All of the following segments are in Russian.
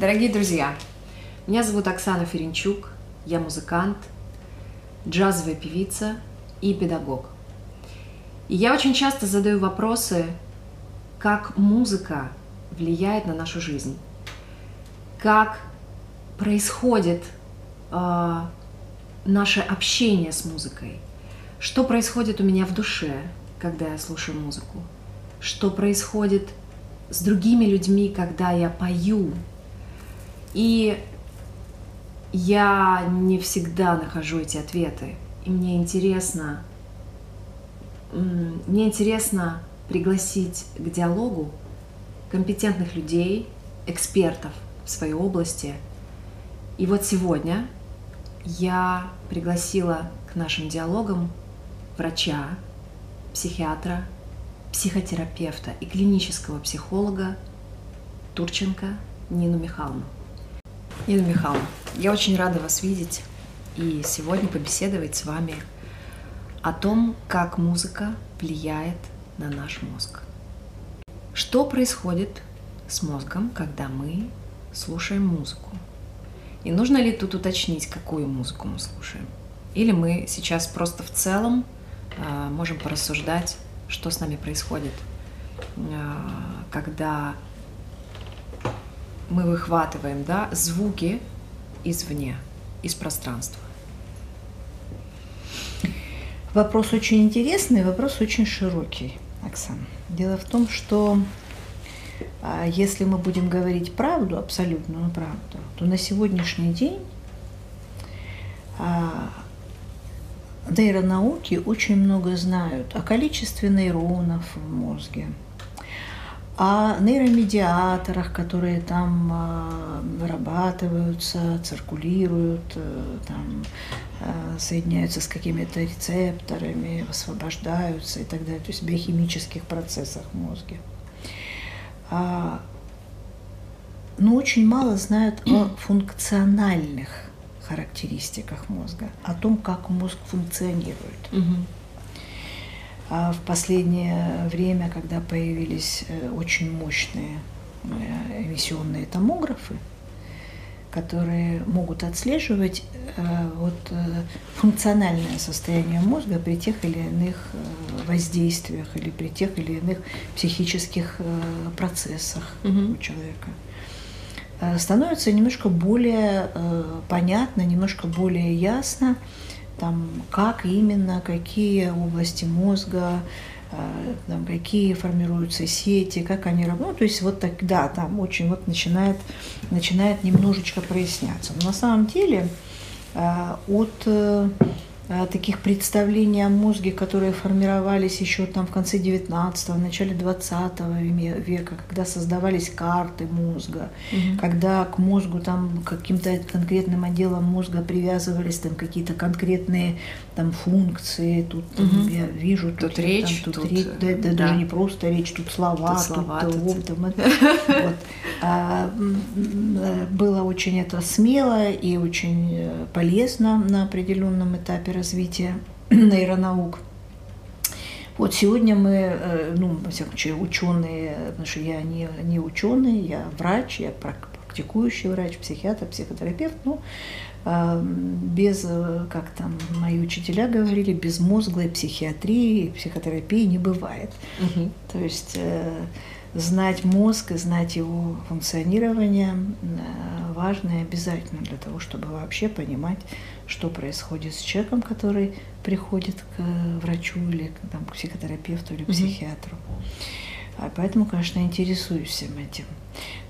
Дорогие друзья, меня зовут Оксана Ференчук, я музыкант, джазовая певица и педагог. И я очень часто задаю вопросы, как музыка влияет на нашу жизнь, как происходит э, наше общение с музыкой, что происходит у меня в душе, когда я слушаю музыку, что происходит с другими людьми, когда я пою. И я не всегда нахожу эти ответы. И мне интересно, мне интересно пригласить к диалогу компетентных людей, экспертов в своей области. И вот сегодня я пригласила к нашим диалогам врача, психиатра, психотерапевта и клинического психолога Турченко Нину Михайловну. Нина Михайловна, я очень рада вас видеть и сегодня побеседовать с вами о том, как музыка влияет на наш мозг. Что происходит с мозгом, когда мы слушаем музыку? И нужно ли тут уточнить, какую музыку мы слушаем? Или мы сейчас просто в целом э, можем порассуждать, что с нами происходит, э, когда мы выхватываем да, звуки извне, из пространства. Вопрос очень интересный, вопрос очень широкий, Оксана. Дело в том, что а, если мы будем говорить правду, абсолютную правду, то на сегодняшний день а, нейронауки очень много знают о количестве нейронов в мозге, о нейромедиаторах, которые там а, вырабатываются, циркулируют, э, там, э, соединяются с какими-то рецепторами, высвобождаются и так далее, то есть биохимических процессах в мозге. А, но очень мало знают о функциональных характеристиках мозга, о том, как мозг функционирует. Угу. А в последнее время, когда появились э, очень мощные э, эмиссионные томографы, которые могут отслеживать э, вот, функциональное состояние мозга при тех или иных воздействиях или при тех или иных психических процессах угу. у человека становится немножко более понятно, немножко более ясно, там, как именно, какие области мозга, э, там, какие формируются сети, как они работают. Ну, то есть вот тогда там очень вот начинает, начинает немножечко проясняться. Но на самом деле э, от э, таких представлений о мозге, которые формировались еще там в конце 19-го, в начале 20 века, когда создавались карты мозга, угу. когда к мозгу там каким-то конкретным отделам мозга привязывались там какие-то конкретные там функции, тут угу. я вижу тут, тут речь, там, тут, тут речь, да, да, да. даже не просто речь, тут слова, тут, слова, тут, тут, тут, вот. а, было очень это смело и очень э, полезно на определенном этапе развития нейронаук. Вот сегодня мы, э, ну, во всяком случае, ученые, потому что я не, не ученый, я врач, я практикующий врач, психиатр, психотерапевт, ну, а, без, э, как там мои учителя говорили, без мозглой психиатрии, психотерапии не бывает. Угу. То есть э, знать мозг и знать его функционирование важно и обязательно для того, чтобы вообще понимать, что происходит с человеком, который приходит к врачу или там, к психотерапевту или психиатру. А поэтому, конечно, интересуюсь всем этим.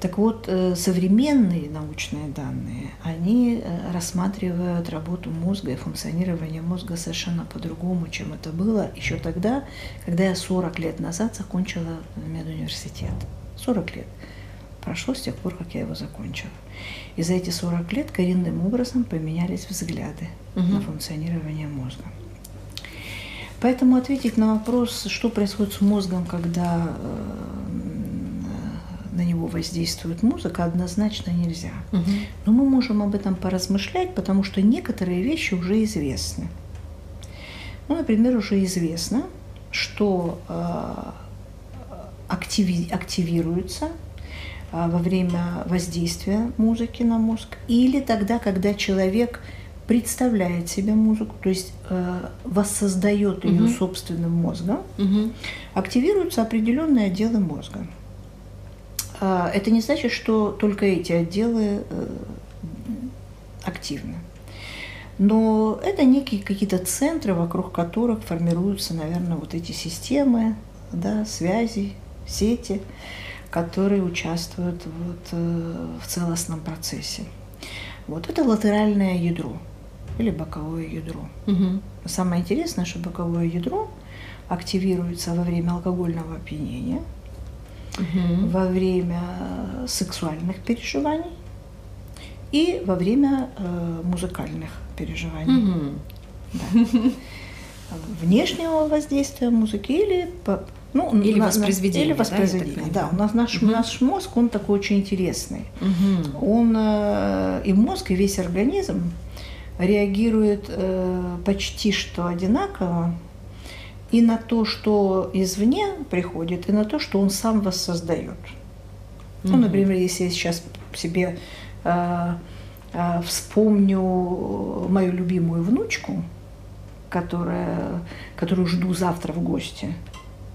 Так вот, э, современные научные данные, они э, рассматривают работу мозга и функционирование мозга совершенно по-другому, чем это было еще тогда, когда я 40 лет назад закончила медуниверситет. 40 лет прошло с тех пор, как я его закончила. И за эти 40 лет коренным образом поменялись взгляды угу. на функционирование мозга. Поэтому ответить на вопрос, что происходит с мозгом, когда э, на него воздействует музыка, однозначно нельзя. Угу. Но мы можем об этом поразмышлять, потому что некоторые вещи уже известны. Ну, например, уже известно, что э, активи- активируется во время воздействия музыки на мозг, или тогда, когда человек представляет себе музыку, то есть э, воссоздает ее Мгм. собственным мозгом, Мгм. активируются определенные отделы мозга. А, Это не значит, что только эти отделы э, активны. Но это некие какие-то центры, вокруг которых формируются, наверное, вот эти системы, да, связи, сети, которые участвуют вот, э, в целостном процессе. Вот это латеральное ядро или боковое ядро. Мгм. Самое интересное, что боковое ядро активируется во время алкогольного опьянения, Мгм. во время э, сексуальных переживаний и во время э, музыкальных переживаний. Мгм. Да. Внешнего воздействия музыки или ну, Или на- воспроизведения, Или да, воспроизведения, да. понимаю? У нас наш, Мгм. наш мозг, он такой очень интересный. Мгм. Он э, и мозг, и весь организм реагирует э, почти что одинаково и на то, что извне приходит, и на то, что он сам воссоздает. Ну, Мгм. например, если я сейчас себе э, вспомню мою любимую внучку, которая, которую жду завтра в гости,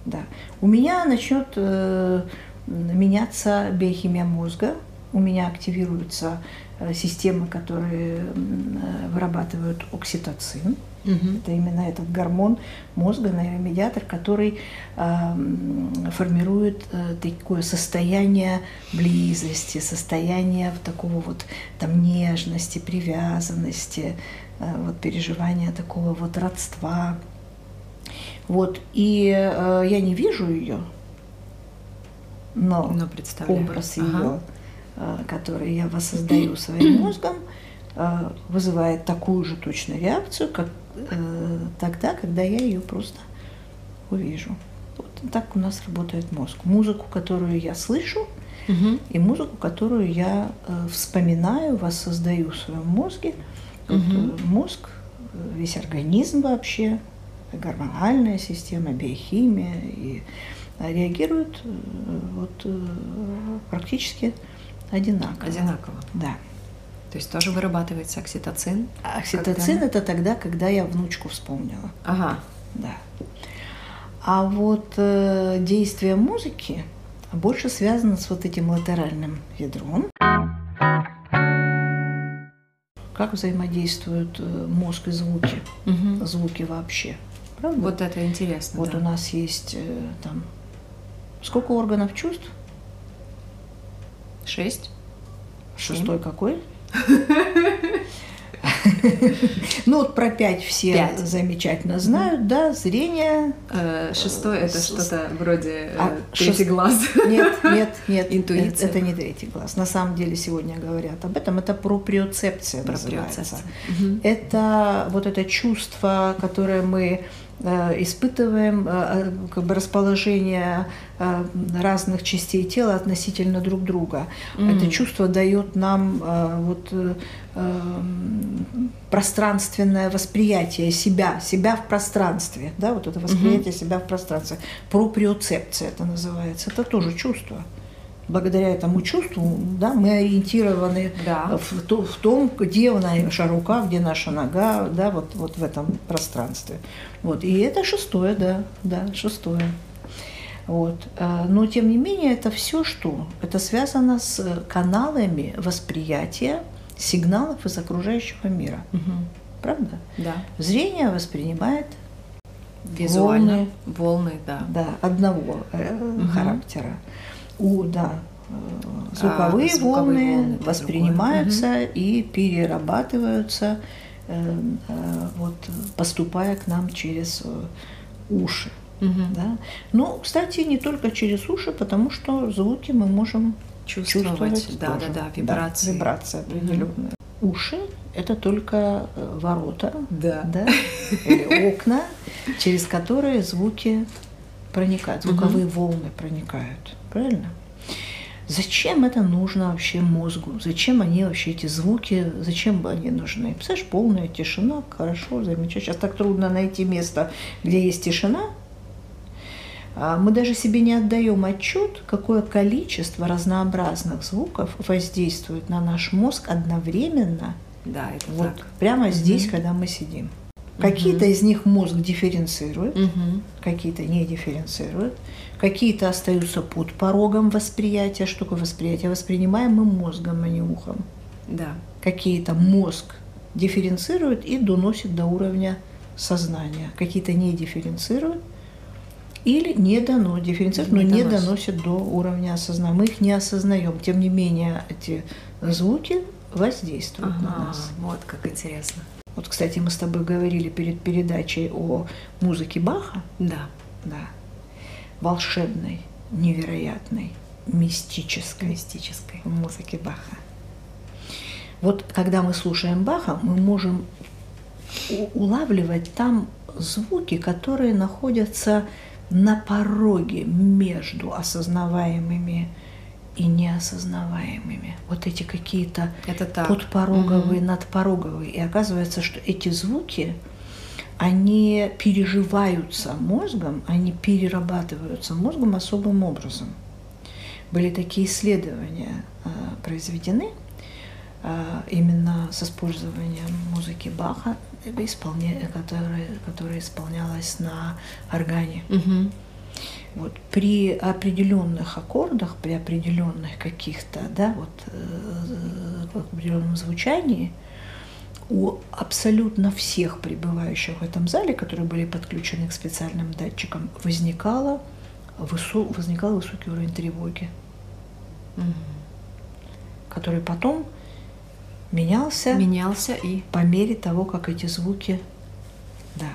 да, у меня начнет э, меняться биохимия мозга, у меня активируются э, системы, которые э, вырабатывают окситоцин. Мгм. Это именно этот гормон мозга, нейромедиатор, который эм, формирует э, такое состояние близости, состояние такого вот там нежности, привязанности, э, вот переживания такого вот родства. Вот и э, я не вижу ее, но Ну, представляю. образ Ага. ее, э, который я воссоздаю своим мозгом, э, вызывает такую же точно реакцию, как э, тогда, когда я ее просто увижу. Вот так у нас работает мозг. Музыку, которую я слышу, Мгм. и музыку, которую я э, вспоминаю, воссоздаю в своем мозге. Вот, Мгм. э, мозг, э, весь организм вообще, гормональная система, биохимия и реагируют э, вот, э, практически одинаково. Одинаково. Да. То есть тоже вырабатывается окситоцин. Окситоцин Когда? это тогда, когда я внучку вспомнила. Ага. Да. А вот э, действие музыки больше связано с вот этим латеральным ядром. Как взаимодействуют э, мозг и звуки, Мгм. звуки вообще. Правда? Вот это интересно. Вот да. у нас есть э, там сколько органов чувств? Шесть. Шестой какой? Ну вот про пять все Пять. замечательно знают, да, зрение. Э, Шестой это что-то вроде э, А, третий шест- глаз. Нет, нет, нет. Интуиция. Это не третий глаз. На самом деле сегодня говорят об этом. Это проприоцепция называется. Проприоцепция. Мгм. Это вот это чувство, которое мы испытываем, э, э, как бы расположение э, разных частей тела относительно друг друга. Мгм. Это чувство дает нам э, вот э, пространственное восприятие себя, себя в пространстве, да, вот это восприятие себя в пространстве. Проприоцепция это называется. Это тоже чувство. Благодаря этому чувству, да, мы ориентированы Да. в, то- в том, где наша рука, где наша нога, да, вот, вот в этом пространстве. Вот. И это шестое, да, да, шестое. Вот. А, Но тем не менее это все что? Это связано с каналами восприятия сигналов из окружающего мира. Мгм. Правда? Да. Зрение воспринимает Визуально. Волны, да. да, одного э, характера. У, да, э, звуковые, А, звуковые волны, волны воспринимаются и перерабатываются, э, э, вот, поступая к нам через э, уши. Мгм. Да? Ну, кстати, не только через уши, потому что звуки мы можем Чувствовать, чувствовать. да, тоже. да, да, вибрации. вибрации определенные. Уши – это только ворота, Да. да, или окна, через которые звуки проникают, звуковые волны проникают. Правильно? Зачем это нужно вообще мозгу? Зачем они вообще, эти звуки, зачем они нужны? Представляешь, полная тишина, хорошо, замечательно. Сейчас так трудно найти место, где есть тишина. А мы даже себе не отдаем отчет, какое количество разнообразных звуков воздействует на наш мозг одновременно. Да, это Вот так. прямо здесь, когда мы сидим. Какие-то из них мозг дифференцирует, Мгм. какие-то не дифференцируют, какие-то остаются под порогом восприятия. Что такое восприятие? Воспринимаем мы мозгом, а не ухом. Да. Какие-то мозг дифференцирует и доносит до уровня сознания. Какие-то не дифференцируют или не дано, дифференцируют, но Не доносят. до уровня осознания. Мы их не осознаем. Тем не менее, эти звуки воздействуют на Ага, нас. вот как интересно. Вот, кстати, мы с тобой говорили перед передачей о музыке Баха, Да. да, волшебной, невероятной, мистической Мистической. музыки Баха. Вот когда мы слушаем Баха, мы можем улавливать там звуки, которые находятся на пороге между осознаваемыми и неосознаваемыми. Вот эти какие-то подпороговые, Мгм. надпороговые. И оказывается, что эти звуки, они переживаются мозгом, они перерабатываются мозгом особым образом. Были такие исследования э, произведены э, именно с использованием музыки Баха, э, исполня- которая, которая исполнялась на органе. Мгм. Вот при определенных аккордах, при определенных каких-то, да, вот э, в определенном звучании у абсолютно всех пребывающих в этом зале, которые были подключены к специальным датчикам, возникало, высо- возникал высокий уровень тревоги, Мгм. который потом менялся Менялся и по мере того, как эти звуки, да.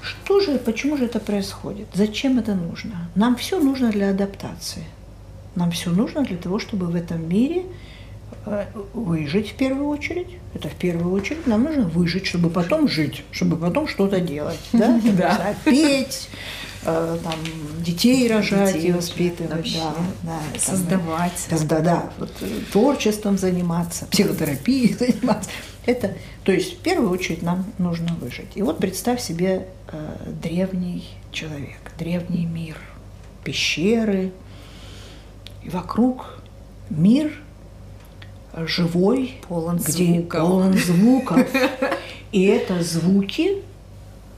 Что же, почему же это происходит? Зачем это нужно? Нам все нужно для адаптации. Нам все нужно для того, чтобы в этом мире выжить в первую очередь. Это в первую очередь нам нужно выжить, чтобы потом жить, чтобы потом что-то делать. Да? Там, Да. Петь, э, там, детей рожать Детей и воспитывать. вообще. Да, да, там, создавать. да, да, да, вот, э, творчеством заниматься, психотерапией заниматься. Это, то есть, в первую очередь нам нужно выжить. И вот представь себе э, древний человек, древний мир, пещеры, и вокруг мир э, живой, Полон где звуков. полон звуков. И это звуки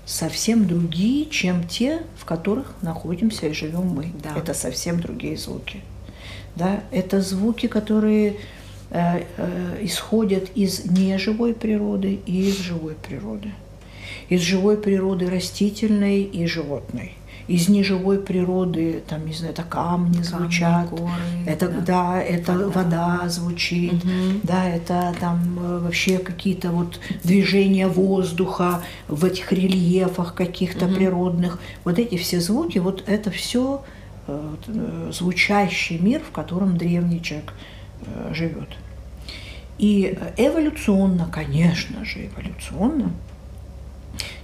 совсем другие, чем те, в которых находимся и живем мы. Да. Это совсем другие звуки. Да? Это звуки, которые э, э, исходят из неживой природы и из живой природы. Из живой природы растительной и животной. Из неживой природы, там, не знаю, это камни, звучат, горы, это, да. да. это Вода. вода, звучит, Мгм. да, это там э, вообще какие-то вот движения воздуха в этих рельефах каких-то Мгм. природных. Вот эти все звуки, вот это все звучащий мир, в котором древний человек э, живет. И эволюционно, конечно же, эволюционно,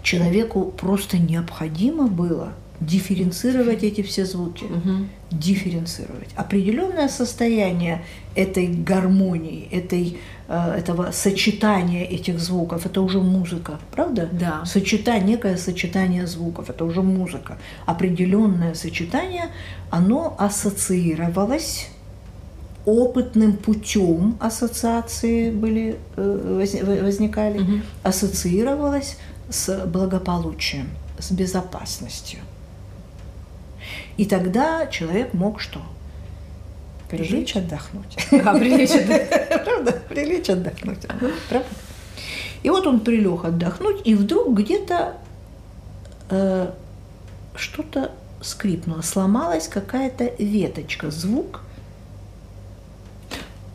человеку просто необходимо было дифференцировать эти все звуки Мгм. дифференцировать. Определенное состояние этой гармонии, этой, э, этого сочетания этих звуков, это уже музыка, правда? Да. Сочетание, некое сочетание звуков, это уже музыка. Определенное сочетание, оно ассоциировалось опытным путем ассоциации были, э, воз- во- возникали, ассоциировалось с благополучием, с безопасностью. И тогда человек мог что? Прилечь отдохнуть. А, прилечь отдохнуть. Правда? Прилечь отдохнуть. Правда? И вот он прилег отдохнуть, и вдруг где-то э, что-то скрипнуло, сломалась какая-то веточка, звук.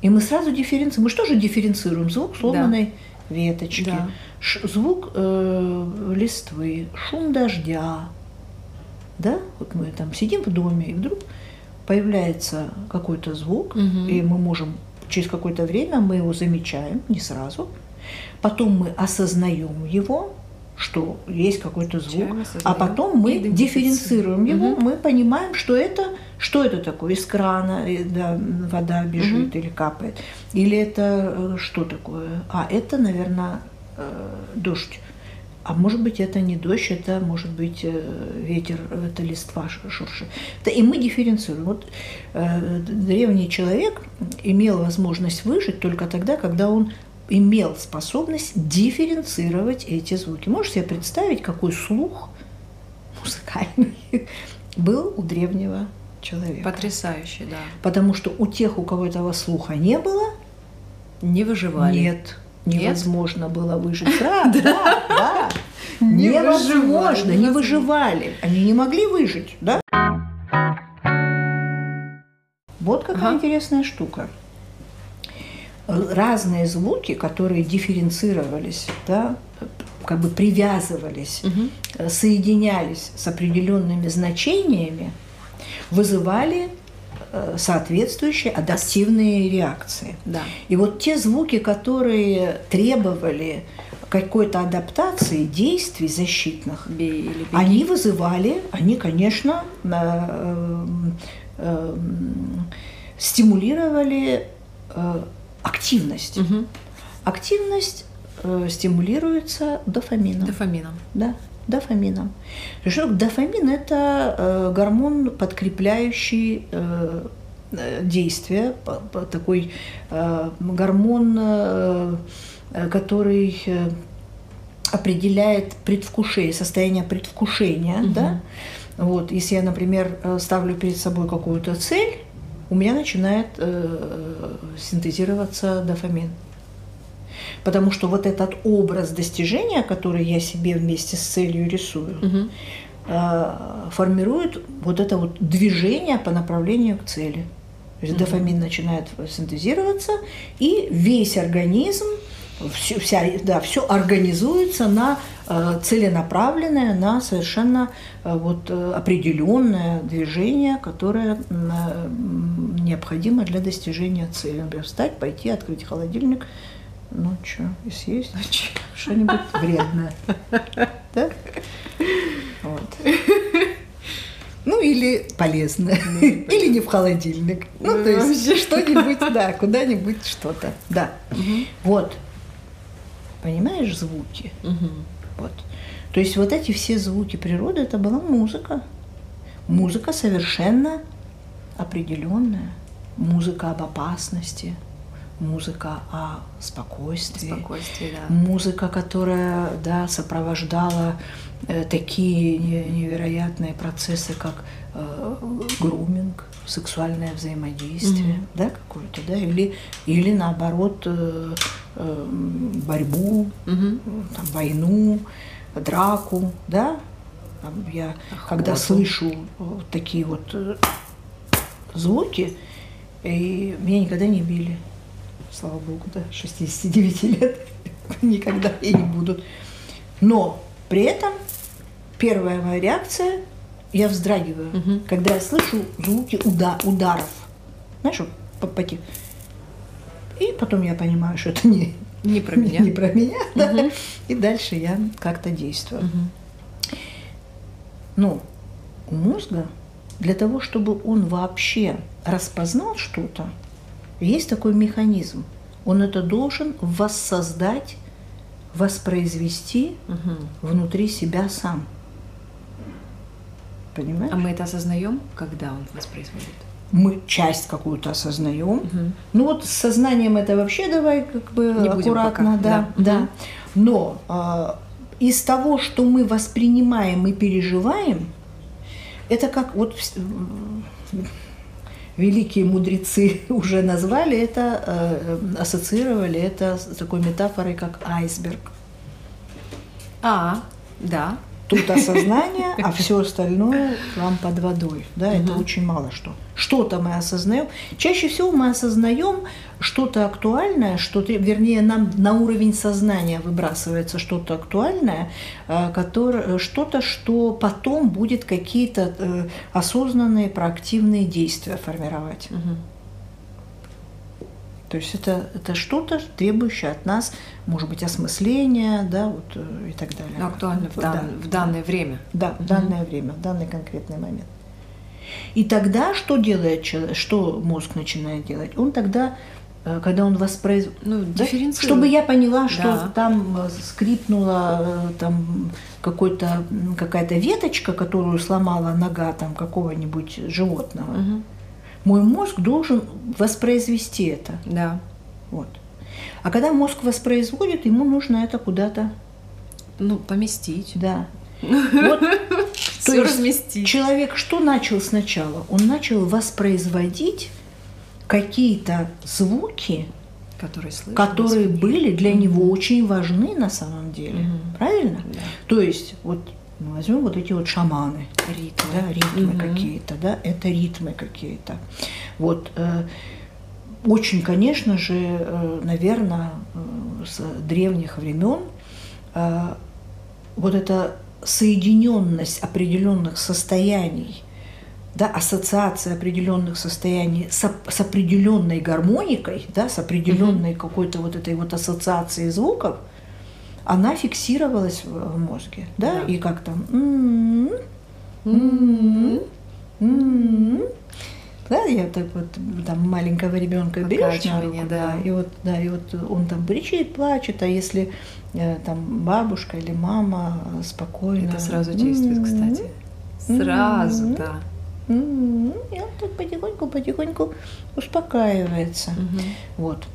И мы сразу дифференцируем. Мы что же дифференцируем? Звук сломанной веточки, Да. звук э, листвы, шум дождя. Да? Вот мы там сидим в доме, и вдруг появляется какой-то звук, Мгм. и мы можем через какое-то время мы его замечаем, не сразу. Потом мы осознаем его, что есть какой-то звук, а потом мы дифференцируем его, Мгм. мы понимаем, что это, что это такое, из крана да, вода бежит Мгм. или капает, или это э, что такое, а это, наверное, э, дождь. А может быть, это не дождь, это может быть э, ветер, это листва шуршит. И мы дифференцируем. Вот э, древний человек имел возможность выжить только тогда, когда он имел способность дифференцировать эти звуки. Можете себе представить, какой слух музыкальный был у древнего человека? Потрясающе, да. Потому что у тех, у кого этого слуха не было, не выживали. Нет, невозможно Нет? было выжить. Да, да, да. Невозможно, не выживали. Они не могли выжить, да? Вот какая интересная штука разные звуки, которые дифференцировались, да, как бы привязывались, угу. соединялись с определенными значениями, вызывали э, соответствующие адаптивные реакции. Да. И вот те звуки, которые требовали какой-то адаптации действий защитных, Бей или они вызывали, они, конечно, э, э, стимулировали активность. Угу. Активность э, стимулируется дофамином. Дофамином. Да, дофамином. Что дофамин – это э, гормон, подкрепляющий э, э действие, такой э, гормон, э, который э, определяет предвкушение, состояние предвкушения, угу. да. Вот, если я, например, э, ставлю перед собой какую-то цель, у меня начинает э, синтезироваться дофамин. Потому что вот этот образ достижения, который я себе вместе с целью рисую, угу. э, формирует вот это вот движение по направлению к цели. То есть угу. дофамин начинает синтезироваться, и весь организм все, вся, да, все организуется на э, целенаправленное, на совершенно э, вот, э, определенное движение, которое э, необходимо для достижения цели. Например, встать, пойти, открыть холодильник, ну что, и съесть что-нибудь вредное. Да? Вот. Ну, или полезное. Ну, или не в холодильник. Ну, то есть что-нибудь, да, куда-нибудь что-то. Да. Вот понимаешь, звуки. Вот. То есть вот эти все звуки природы это была музыка. Музыка совершенно определенная. Музыка об опасности, музыка о спокойствии, спокойствии да. музыка, которая да, сопровождала э, такие невероятные процессы, как э, груминг, сексуальное взаимодействие, mm-hmm. да, какое-то, да, или, или наоборот э, э, борьбу, mm-hmm. там, войну, драку, да. Там я, Охоту. когда слышу вот такие вот э, звуки, и меня никогда не били, слава богу, да, 69 лет, никогда и не будут. Но при этом первая моя реакция я вздрагиваю, угу. когда я слышу звуки уда ударов. Знаешь, вот по, И потом я понимаю, что это не, не про меня. Не, про меня, угу. да. И дальше я как-то действую. Угу. Ну, у мозга для того, чтобы он вообще распознал что-то, есть такой механизм. Он это должен воссоздать, воспроизвести угу. внутри себя сам. Понимаешь? А мы это осознаем, когда он воспроизводит? Мы часть какую-то осознаем. Угу. Ну вот с сознанием это вообще давай как бы Не аккуратно, да, да. да. Но э, из того, что мы воспринимаем и переживаем, это как вот великие мудрецы уже назвали это, э, ассоциировали это с такой метафорой, как айсберг. А, да тут осознание, а все остальное вам под водой. Да, это очень мало что. Что-то мы осознаем. Чаще всего мы осознаем что-то актуальное, что вернее, нам на уровень сознания выбрасывается что-то актуальное, э, которое, что-то, что потом будет какие-то э, осознанные, проактивные действия формировать. Угу. То есть это, это что-то, требующее от нас, может быть, осмысления, да, вот э, и так далее. Но актуально в, дан, да, в данное да. время. Да, в данное mm-hmm. время, в данный конкретный момент. И тогда что делает человек, что мозг начинает делать? Он тогда Э, когда он воспроизводит. Ну, Да? Чтобы я поняла, что Да. там э, скрипнула там какой-то, какая-то веточка, которую сломала нога там какого-нибудь животного. Мгм. Мой мозг должен воспроизвести это. Да. Вот. А когда мозг воспроизводит, ему нужно это куда-то, Ну, поместить. да. Вот, Все есть разместить. человек что начал сначала? Он начал воспроизводить какие-то звуки, Которые слышали. которые были для него очень важны на самом деле. Мгм. Правильно? Да. То есть, вот мы возьмем вот эти вот шаманы, Ритмы. да, ритмы Мгм. какие-то, да, это ритмы какие-то. Вот э, очень, конечно же, наверное, с древних времен э, вот эта соединенность определенных состояний, да, ассоциация определенных состояний с, с определенной гармоникой, да, с определенной какой-то вот этой вот ассоциацией звуков, она фиксировалась в, мозге, да, Да. и как там, м, М. м. да, я так вот там маленького ребенка берешь на руку, да. и вот, да, и вот он там кричит, плачет, а если э, там бабушка или мама спокойно, Это сразу действует, кстати. Сразу, да. м, и он так потихоньку, потихоньку успокаивается. Мгм. Вот.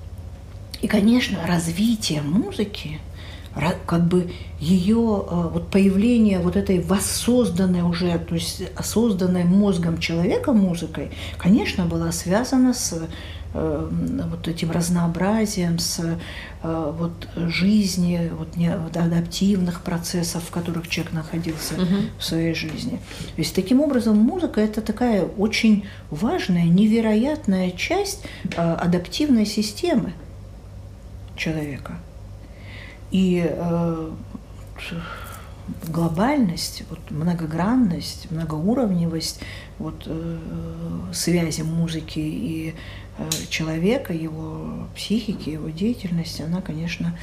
И, конечно, развитие музыки, как бы ее вот появление вот этой воссозданной уже, то есть созданной мозгом человека музыкой, конечно, была связана с э, вот этим разнообразием, с э, вот жизни, вот не- адаптивных процессов, в которых человек находился Мгм. в своей жизни. То есть таким образом музыка это такая очень важная, невероятная часть э, адаптивной системы человека. И э, глобальность, вот, многогранность, многоуровневость вот, э, связи музыки и э, человека, его психики, его деятельности, она, конечно,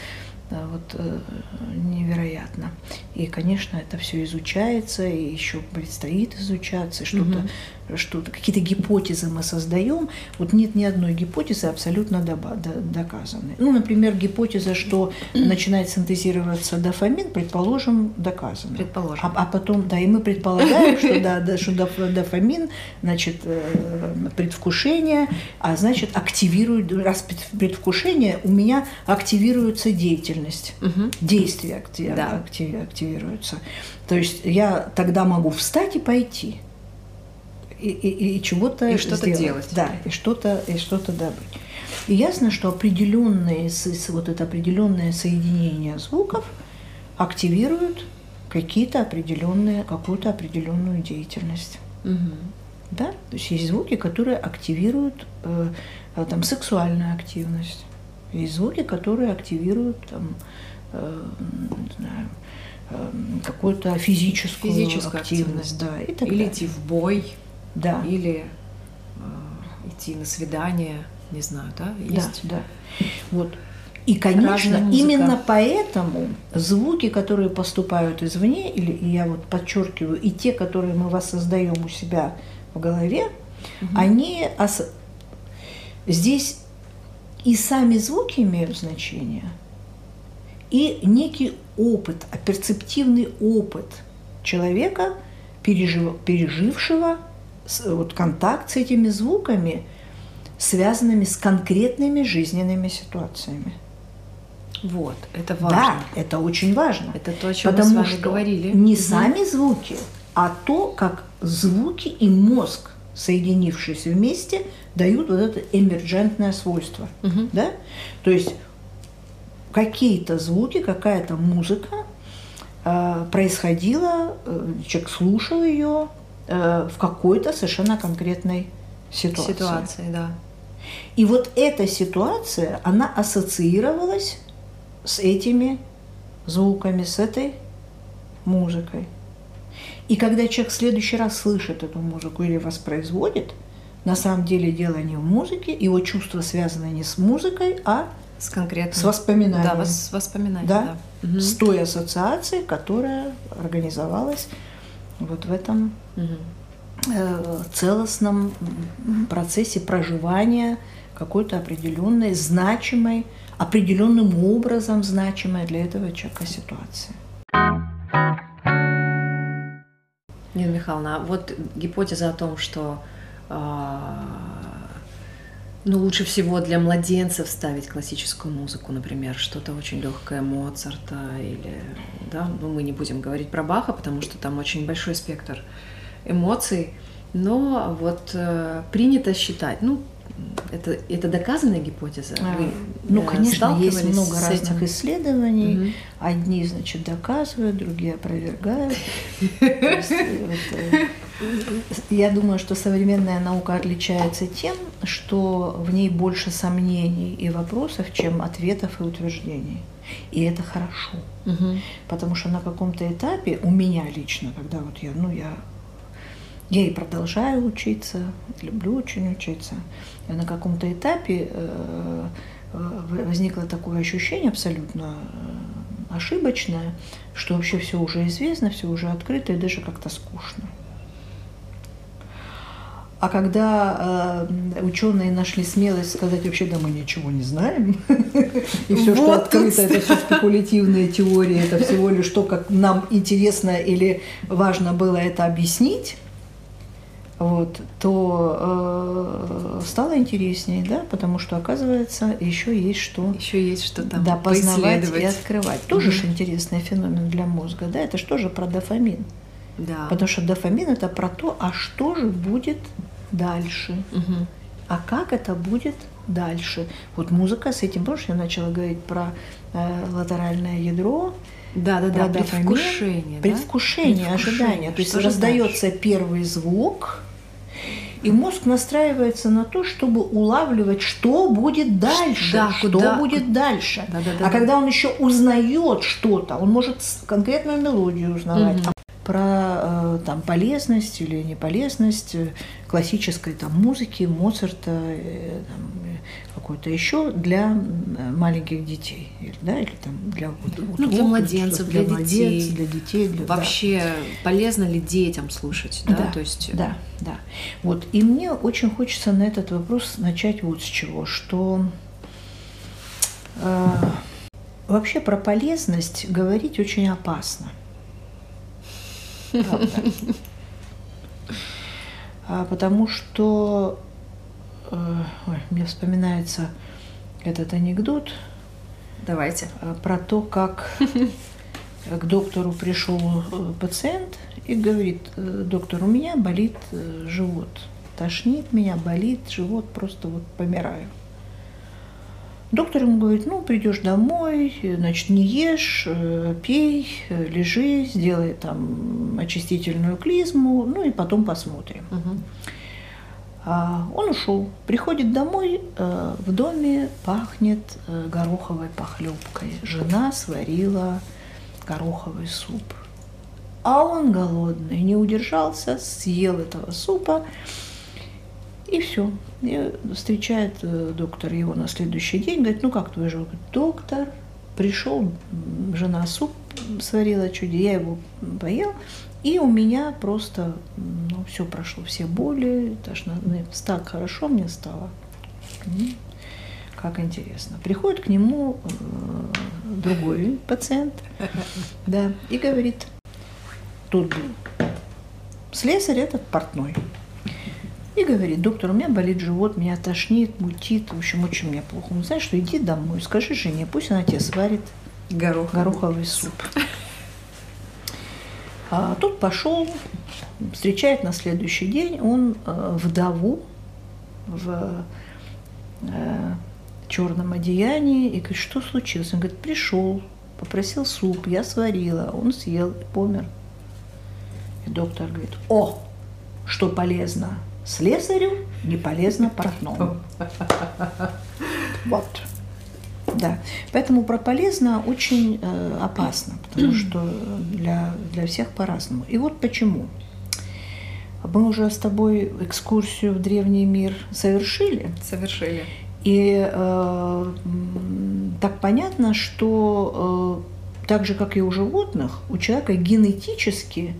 да, вот, э, невероятно. И, конечно, это все изучается, и еще предстоит изучаться, что-то, что-то, какие-то гипотезы мы создаем. Вот нет ни одной гипотезы абсолютно доказанной. Ну, например, гипотеза, что начинает синтезироваться дофамин, предположим, доказана. Предположим. А, а потом, да, и мы предполагаем, что, да, да, что доф- дофамин, значит, э, предвкушение, а значит, активирует, раз пред- предвкушение, у меня активируется деятельность, Мгм. действия акти- Да. акти- активируются. То есть я тогда могу встать и пойти. И, и- и чего-то И что-то сделать. делать. Да, и что-то, и что-то добыть. И ясно, что определенные, вот это определенное соединение звуков активируют какие-то определенные, какую-то определенную деятельность. Мгм. Да? То есть есть звуки, которые активируют э, э, там, сексуальную активность. Есть звуки, которые активируют там, э, не знаю, э, какую-то физическую, Физическую активность. активность. Да, и так Или далее. идти в бой, Да. или э, идти на свидание, не знаю, да? Да, Есть. да. Вот. И, конечно, именно поэтому звуки, которые поступают извне, или я вот подчеркиваю, и те, которые мы воссоздаем у себя в голове, Мгм. они ос- здесь и сами звуки имеют значение, и некий опыт, а перцептивный опыт человека, пережив- пережившего вот, контакт с этими звуками, связанными с конкретными жизненными ситуациями. Вот, это важно. Да, это очень важно. Это то, о чем Потому мы с вами что говорили. не Мгм. сами звуки, а то, как звуки и мозг, соединившись вместе, дают вот это эмерджентное свойство. Мгм. Да? То есть какие-то звуки, какая-то музыка э, происходила, э, человек слушал ее э, в какой-то совершенно конкретной ситуации. Ситуации, да. И вот эта ситуация, она ассоциировалась с этими звуками, с этой музыкой. И когда человек в следующий раз слышит эту музыку или воспроизводит, на самом деле дело не в музыке, его чувства связаны не с музыкой, а С конкретным. с воспоминанием. Да, с воспоминанием, Да? да. С той ассоциацией, которая организовалась вот в этом э, целостном процессе проживания какой-то определенной, значимой, определенным образом значимой для этого человека ситуации. Нина Михайловна, а вот гипотеза о том, что а, ну, лучше всего для младенцев ставить классическую музыку, например, что-то очень легкое Моцарта или, да, ну, мы не будем говорить про Баха, потому что там очень большой спектр эмоций, но вот э, принято считать, ну, это, это доказанная гипотеза? А, Вы, ну, э, конечно, есть много разных этим? исследований. Угу. Одни, значит, доказывают, другие опровергают. Я думаю, что современная наука отличается тем, что в ней больше сомнений и вопросов, чем ответов и утверждений. И это хорошо. Угу. Потому что на каком-то этапе у меня лично, когда вот я, ну, я я и продолжаю учиться, люблю очень учиться. И на каком-то этапе э, э, возникло такое ощущение абсолютно э, ошибочное, что вообще все уже известно, все уже открыто и даже как-то скучно. А когда э, ученые нашли смелость сказать, вообще, да мы ничего не знаем, и все, что открыто, это все спекулятивные теории, это всего лишь то, как нам интересно или важно было это объяснить, вот, то э, стало интереснее, да, потому что оказывается еще есть что. Еще есть что там. Да, познавать и открывать. Тоже mm-hmm. же интересный феномен для мозга, да, это же тоже про дофамин. Да. Потому что дофамин это про то, а что же будет дальше, mm-hmm. а как это будет дальше. Вот музыка с этим, помнишь, я начала говорить про э, латеральное ядро, да, да, да, предвкушение. Предвкушение, ожидание. То есть раздается первый звук, и мозг настраивается на то, чтобы улавливать, что будет дальше, да, что куда, будет дальше. Да, да, да, а да. когда он еще узнает что-то, он может конкретную мелодию узнавать. Угу. Про э, там, полезность или неполезность классической там, музыки, Моцарта, э, какой-то еще для маленьких детей, да, или там для вот, ну, для младенцев, для, для детей, для детей, для, вообще да. полезно ли детям слушать, да, да, то есть да, да, вот и мне очень хочется на этот вопрос начать вот с чего, что э, вообще про полезность говорить очень опасно, правда. А, потому что Э, ой, мне вспоминается этот анекдот. Давайте. Э, про то, как к доктору пришел э, пациент и говорит, доктор, у меня болит живот, тошнит меня, болит живот, просто вот помираю. Доктор ему говорит, ну, придешь домой, значит, не ешь, пей, лежи, сделай там очистительную клизму, ну и потом посмотрим. Угу. А, он ушел. Приходит домой, э, в доме пахнет э, гороховой похлебкой. Жена сварила гороховый суп. А он голодный, не удержался, съел этого супа. И все. И встречает э, доктор его на следующий день, говорит, ну как твой живот? Доктор, пришел, жена суп сварила чуть, я его поел, и у меня просто, ну, все прошло, все боли, тошно, ну, так хорошо мне стало. Как интересно. Приходит к нему э, другой пациент, да, и говорит, тут слесарь этот портной. И говорит, доктор, у меня болит живот, меня тошнит, мутит, в общем, очень мне плохо. Он знаешь, что иди домой, скажи жене, пусть она тебе сварит гороховый, гороховый суп. А тут пошел, встречает на следующий день он э, вдову в э, черном одеянии и говорит, что случилось? Он говорит, пришел, попросил суп, я сварила, он съел и помер. И доктор говорит, о, что полезно слесарю, не полезно портному. Вот. Да, поэтому про полезно очень э, опасно, потому что для, для всех по-разному. И вот почему. Мы уже с тобой экскурсию в древний мир совершили. Совершили. И э, так понятно, что э, так же, как и у животных, у человека генетически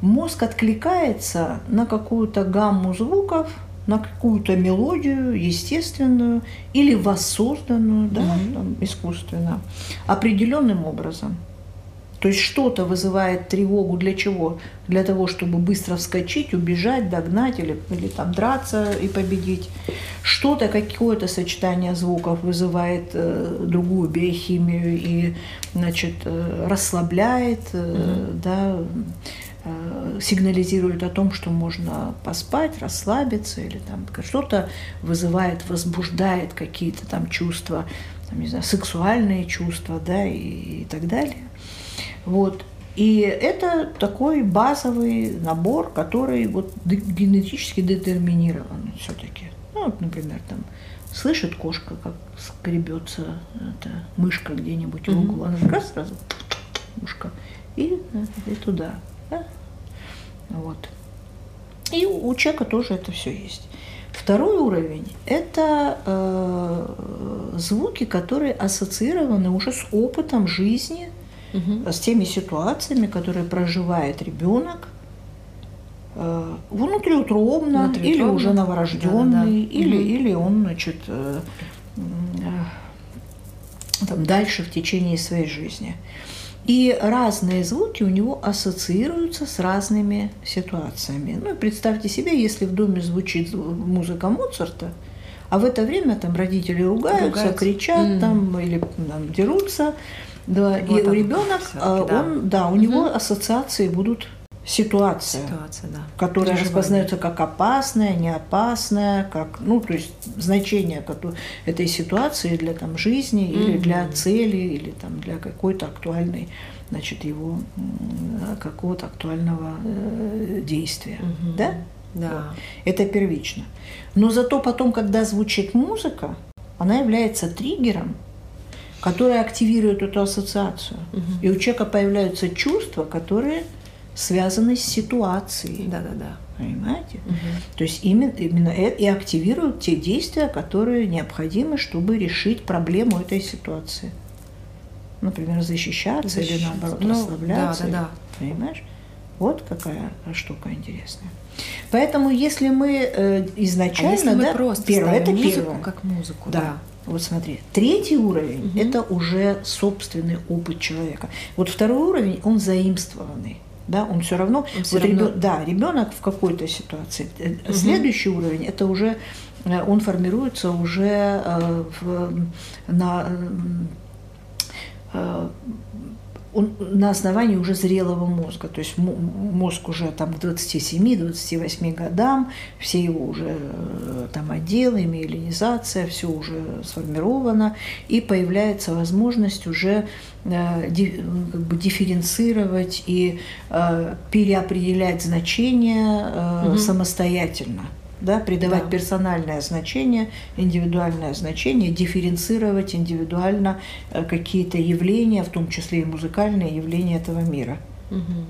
мозг откликается на какую-то гамму звуков, на какую-то мелодию естественную или воссозданную, да, Мгм. там, искусственно, определенным образом. То есть что-то вызывает тревогу для чего? Для того, чтобы быстро вскочить, убежать, догнать или, или там драться и победить. Что-то, какое-то сочетание звуков вызывает э, другую биохимию и значит, э, расслабляет, э, да, э, сигнализирует о том, что можно поспать, расслабиться, или там что-то вызывает, возбуждает какие-то там чувства, там, не знаю, сексуальные чувства, да, и, и так далее. Вот. И это такой базовый набор, который вот генетически детерминирован все-таки. Ну, вот, например, там слышит кошка, как скребется эта мышка где-нибудь в углу, она раз сразу мышка и, и туда. Да. Вот. И у человека тоже это все есть. Второй уровень – это э, звуки, которые ассоциированы уже с опытом жизни, Мгм. с теми ситуациями, которые проживает ребенок э, внутриутробно, или Внутриутробно. уже новорожденный, Да-да-да. или, Мгм. или он, значит, э, э, там, дальше в течение своей жизни. И разные звуки у него ассоциируются с разными ситуациями. Ну представьте себе, если в доме звучит музыка Моцарта, а в это время там родители ругаются, Ругаются. кричат Мгм. там или там, дерутся, да, Вот и оно ребенок, да. он, да, у него Мгм. ассоциации будут ситуация, Ситуация, да. которая распознается как опасная, не опасная, как, ну, то есть значение этой ситуации для там жизни или Мгм. для цели или там для какой-то актуальной, значит, его какого-то актуального э, действия, Мгм. да? Да. Это первично. Но зато потом, когда звучит музыка, она является триггером, который активирует эту ассоциацию. Мгм. И у человека появляются чувства, которые связаны с ситуацией. Да-да-да. Понимаете? Мгм. То есть именно, именно это и активируют те действия, которые необходимы, чтобы решить проблему этой ситуации. Например, защищаться, или Защищаться. наоборот Ну, расслабляться. да, да, да. Понимаешь? Вот какая штука интересная. Поэтому, если мы э, А изначально, если мы да, просто первое, это музыку первое. как музыку, Да. да. Вот смотри, третий уровень Мгм. это уже собственный опыт человека. Вот второй уровень он заимствованный. Да, он все равно, Он всё вот равно- ребё- да, ребенок в какой-то ситуации. Мгм. Следующий уровень это уже э, он формируется уже в, на он на основании уже зрелого мозга. То есть мо- мозг уже там к 27-28 годам, все его уже э, там отделы, миелинизация, все уже сформировано, и появляется возможность уже э, как бы дифференцировать и э, переопределять значения э, Мгм. самостоятельно да, придавать Да. персональное значение, индивидуальное значение, дифференцировать индивидуально э, какие-то явления, в том числе и музыкальные явления этого мира. Мгм.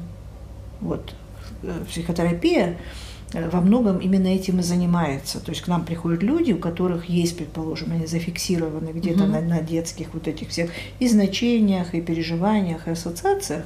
Вот. Э, Психотерапия во многом именно этим и занимается. То есть к нам приходят люди, у которых есть, предположим, они зафиксированы где-то Мгм. на, на детских вот этих всех и значениях, и переживаниях, и ассоциациях,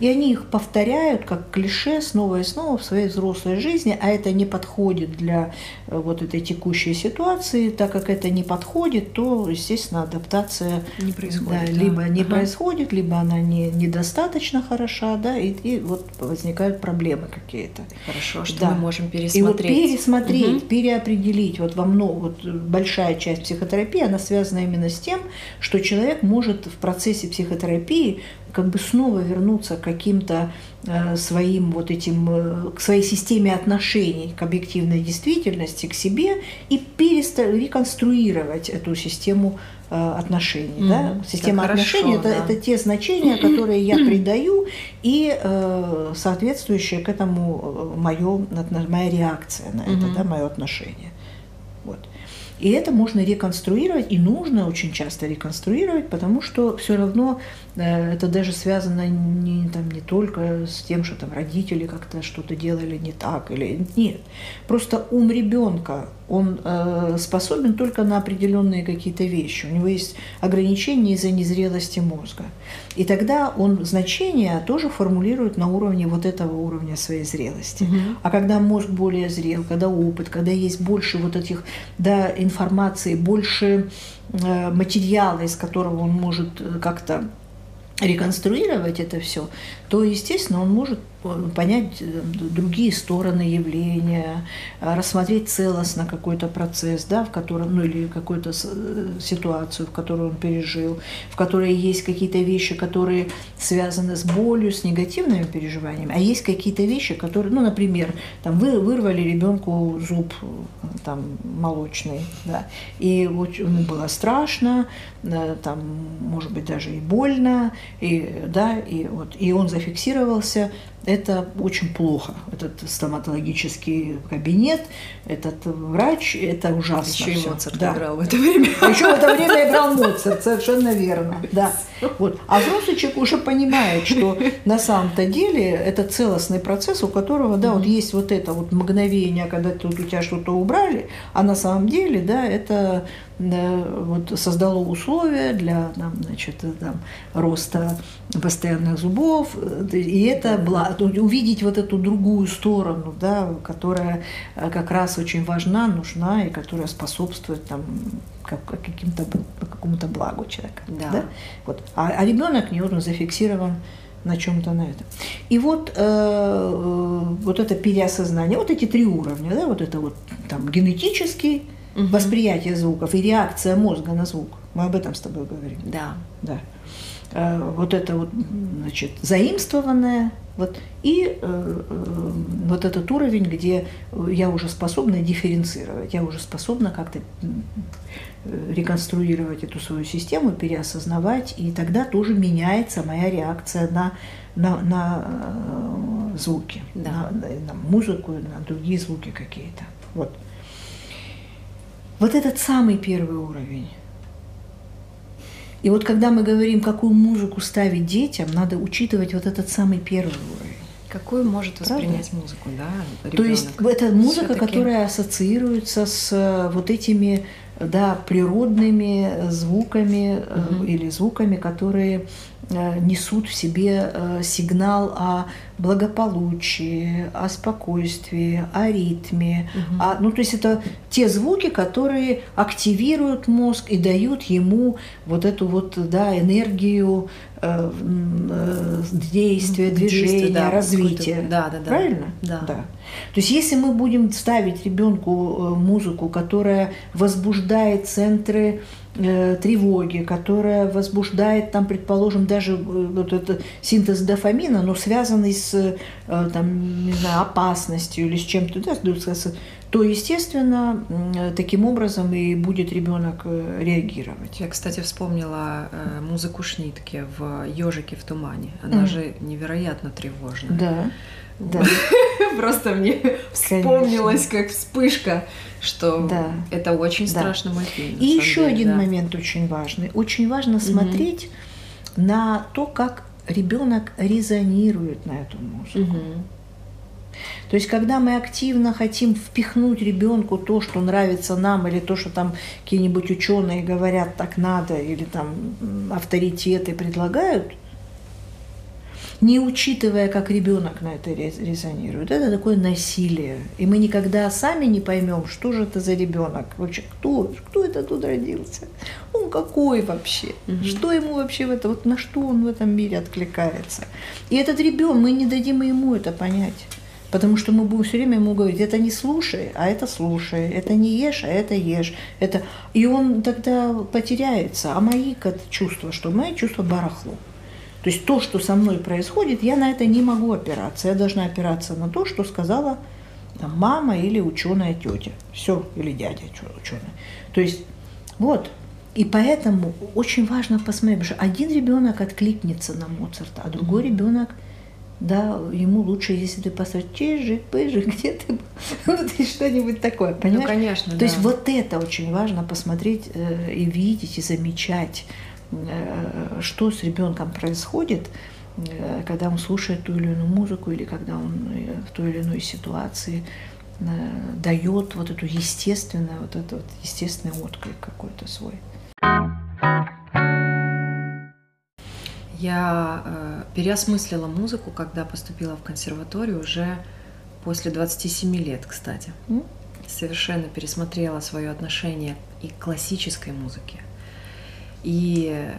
и они их повторяют как клише снова и снова в своей взрослой жизни, а это не подходит для э, вот этой текущей ситуации, так как это не подходит, то, естественно, адаптация Не происходит. да, да. либо не Ага. происходит, либо она не, недостаточно хороша, да, и, и вот возникают проблемы какие-то. Хорошо, что Да. мы можем И вот пересмотреть. пересмотреть, Мгм. переопределить, вот во много, вот большая часть психотерапии, она связана именно с тем, что человек может в процессе психотерапии как бы снова вернуться к каким-то э, своим вот этим, э, к своей системе отношений к объективной действительности, к себе и переста- реконструировать эту систему э, отношений. да? Мгм. Система хорошо, отношений это, да. это те значения, которые я придаю, и э, соответствующая к этому мое, моя реакция на это, Мгм. да, мое отношение. Вот. И это можно реконструировать, и нужно очень часто реконструировать, потому что все равно э, это даже связано не, там, не только с тем, что там родители как-то что-то делали не так или нет. Просто ум ребенка, он э, способен только на определенные какие-то вещи. У него есть ограничения из-за незрелости мозга. И тогда он значения тоже формулирует на уровне вот этого уровня своей зрелости. Мгм. А когда мозг более зрел, когда опыт, когда есть больше вот этих да, информации, больше э, материала, из которого он может э, как-то реконструировать это все, то, естественно, он может э, понять э, другие стороны явления, э, рассмотреть целостно какой-то процесс, да, в котором, ну или какую-то ситуацию, в которую он пережил, в которой есть какие-то вещи, которые связаны с болью, с негативными переживаниями, а есть какие-то вещи, которые, ну, например, там вы вырвали ребенку зуб там молочный, да, и вот ему было страшно, там, может быть, даже и больно, и, да, и вот, и он зафиксировался, это очень плохо. Этот стоматологический кабинет, этот врач, это ужасно. Еще и. Моцарт Да. играл в это время. Еще в это время играл Моцарт, совершенно верно. Да. Вот. А взрослый человек уже понимает, что на самом-то деле это целостный процесс, у которого, да, вот есть вот это вот мгновение, когда тут у тебя что-то убрали, а на самом деле, да, это да, вот создало условия для там, значит, там, роста постоянных зубов, э, и это ну, увидеть вот эту другую сторону, да, которая э, как раз очень важна, нужна и которая способствует там, как, как каким-то, какому-то благу человека. Да. Вот. А, а ребенок не он зафиксирован на чем-то на этом. И вот, э, э, вот это переосознание, вот эти три уровня, да, вот это вот там генетический, Мгм. восприятие звуков и реакция мозга на звук. Мы об этом с тобой говорим. Да. Да. Э, Вот это вот, значит, заимствованное, вот, и э, э, вот этот уровень, где я уже способна дифференцировать, я уже способна как-то реконструировать эту свою систему, переосознавать, и тогда тоже меняется моя реакция на, на, на э, звуки, Да. на, на- на музыку, на другие звуки какие-то. Вот. Вот этот самый первый уровень. И вот когда мы говорим, какую музыку ставить детям, надо учитывать вот этот самый первый уровень. Какую может Правда? воспринять музыку, да, То есть ребенок? это музыка, которая ассоциируется с э, вот этими да, природными э, звуками Мгм. или звуками, которые несут в себе э, сигнал о благополучии, о спокойствии, о ритме. Мгм. А, ну, то есть это те звуки, которые активируют мозг и дают ему вот эту вот да, энергию э, э, действия, движения, Действия, да, развития. да, да, да. Правильно? Да. То есть если мы будем ставить ребенку э, музыку, которая возбуждает центры э, тревоги, которая возбуждает, там, предположим, даже э, вот это синтез дофамина, но связанный с э, там, не знаю, опасностью или с чем-то, да, то, естественно, таким образом и будет ребенок э, реагировать. Я, кстати, вспомнила э, музыку Шнитке в «Ежике в тумане». Она Мгм. же невероятно тревожная. Да, да. Просто мне вспомнилось как вспышка, что Да. это очень Да. страшный мультфильм. И еще деле, один да. момент очень важный. Очень важно смотреть на то, как ребенок резонирует на эту музыку. То есть, когда мы активно хотим впихнуть ребенку то, что нравится нам, или то, что там какие-нибудь ученые говорят, так надо, или там авторитеты предлагают, не учитывая, как ребенок на это рез- резонирует, это такое насилие. И мы никогда сами не поймем, что же это за ребенок, вообще кто, кто это тут родился, он какой вообще, Мгм. что ему вообще в это, вот на что он в этом мире откликается. И этот ребенок, мы не дадим ему это понять. Потому что мы будем все время ему говорить, это не слушай, а это слушай, это не ешь, а это ешь. Это... И он тогда потеряется. А мои чувства, что мои чувства барахло. То есть то, что со мной происходит, я на это не могу опираться. Я должна опираться на то, что сказала там, мама или ученая тетя. Все, или дядя ученый. То есть вот. И поэтому очень важно посмотреть, потому что один ребенок откликнется на Моцарта, а другой ребенок да, ему лучше, если ты поставишь чижик, пыжик, где ты был?» вот и что-нибудь такое, Ну, понимаешь? конечно, То да. есть вот это очень важно посмотреть э, и видеть, и замечать. Э, что с ребенком происходит, э, когда он слушает ту или иную музыку или когда он в той или иной ситуации дает вот эту естественную, вот этот вот естественный отклик какой-то свой. Я э, переосмыслила музыку, когда поступила в консерваторию уже после 27 лет, кстати. Совершенно пересмотрела свое отношение и к классической музыке. И э,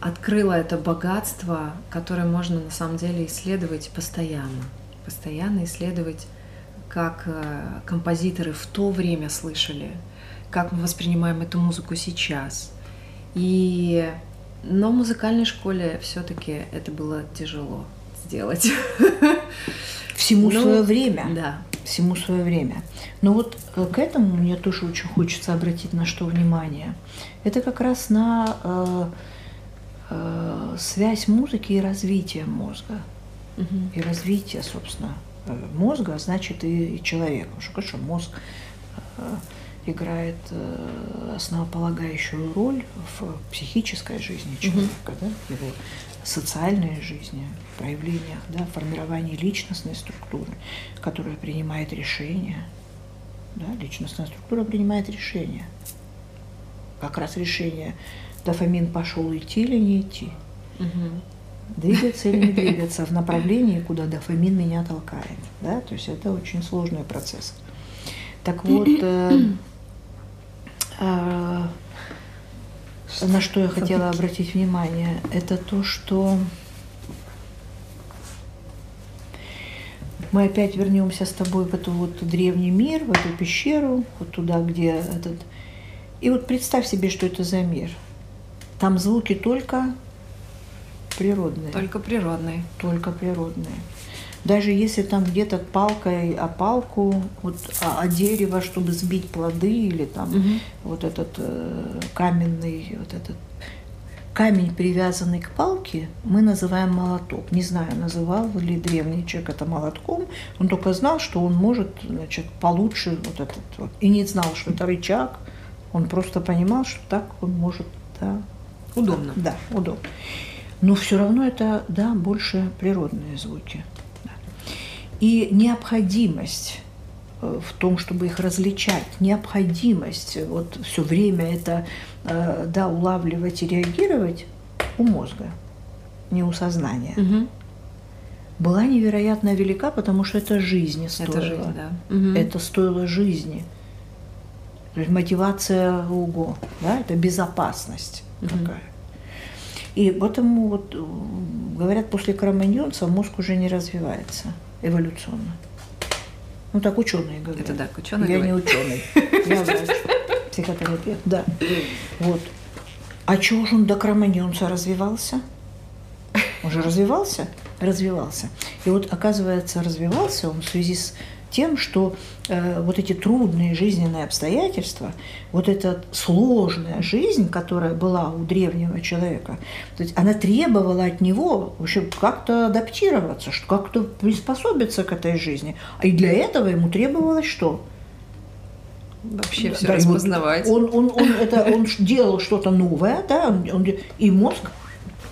открыла это богатство, которое можно на самом деле исследовать постоянно. Постоянно исследовать, как э, композиторы в то время слышали, как мы воспринимаем эту музыку сейчас. И но в музыкальной школе все-таки это было тяжело сделать. Всему ну, свое время. Да. Всему свое время. Но вот э, к этому мне тоже очень хочется обратить на что внимание. Это как раз на э, э, связь музыки и развития мозга. Угу. И развитие, собственно, э, мозга, а значит и, и человека. Потому что, конечно, мозг э, играет э, основополагающую роль в психической жизни человека, угу. да, его социальной жизни, проявлениях, да, формировании личностной структуры, которая принимает решения. Да, личностная структура принимает решения. Как раз решение, дофамин пошел идти или не идти. Угу. Двигаться или не двигаться в направлении, куда дофамин меня толкает. Да? То есть это очень сложный процесс. Так вот, э, а, на что я хотела обратить внимание, это то, что мы опять вернемся с тобой в эту вот древний мир, в эту пещеру, вот туда, где этот... И вот представь себе, что это за мир. Там звуки только природные. Только природные. Только природные даже если там где-то палкой о палку, вот о, о дерево, чтобы сбить плоды, или там угу. вот этот э, каменный, вот этот камень, привязанный к палке, мы называем молоток. Не знаю, называл ли древний человек это молотком, он только знал, что он может, значит, получше вот этот вот, и не знал, что это рычаг, он просто понимал, что так он может, да. Удобно. Да, удобно. Но все равно это, да, больше природные звуки. И необходимость э, в том, чтобы их различать, необходимость вот все время это э, да, улавливать и реагировать у мозга, не у сознания. Угу. Была невероятно велика, потому что это жизни стоило. Это жизнь, да. Угу. Это стоило жизни. Мотивация УГО, да, это безопасность угу. такая. И поэтому вот э, говорят, после кроманьонца мозг уже не развивается эволюционно. Ну так ученые говорят. Это так, ученые Я говорят. не ученый, я врач, психотерапевт, да. Вот. А чего же он до кроманьонца развивался? Он же развивался? Развивался. И вот, оказывается, развивался он в связи с тем, что э, вот эти трудные жизненные обстоятельства, вот эта сложная жизнь, которая была у древнего человека, то есть она требовала от него вообще как-то адаптироваться, как-то приспособиться к этой жизни. А и для этого ему требовалось что? Вообще все да, распознавать. Он, он, он, это, он делал что-то новое, да, он, и мозг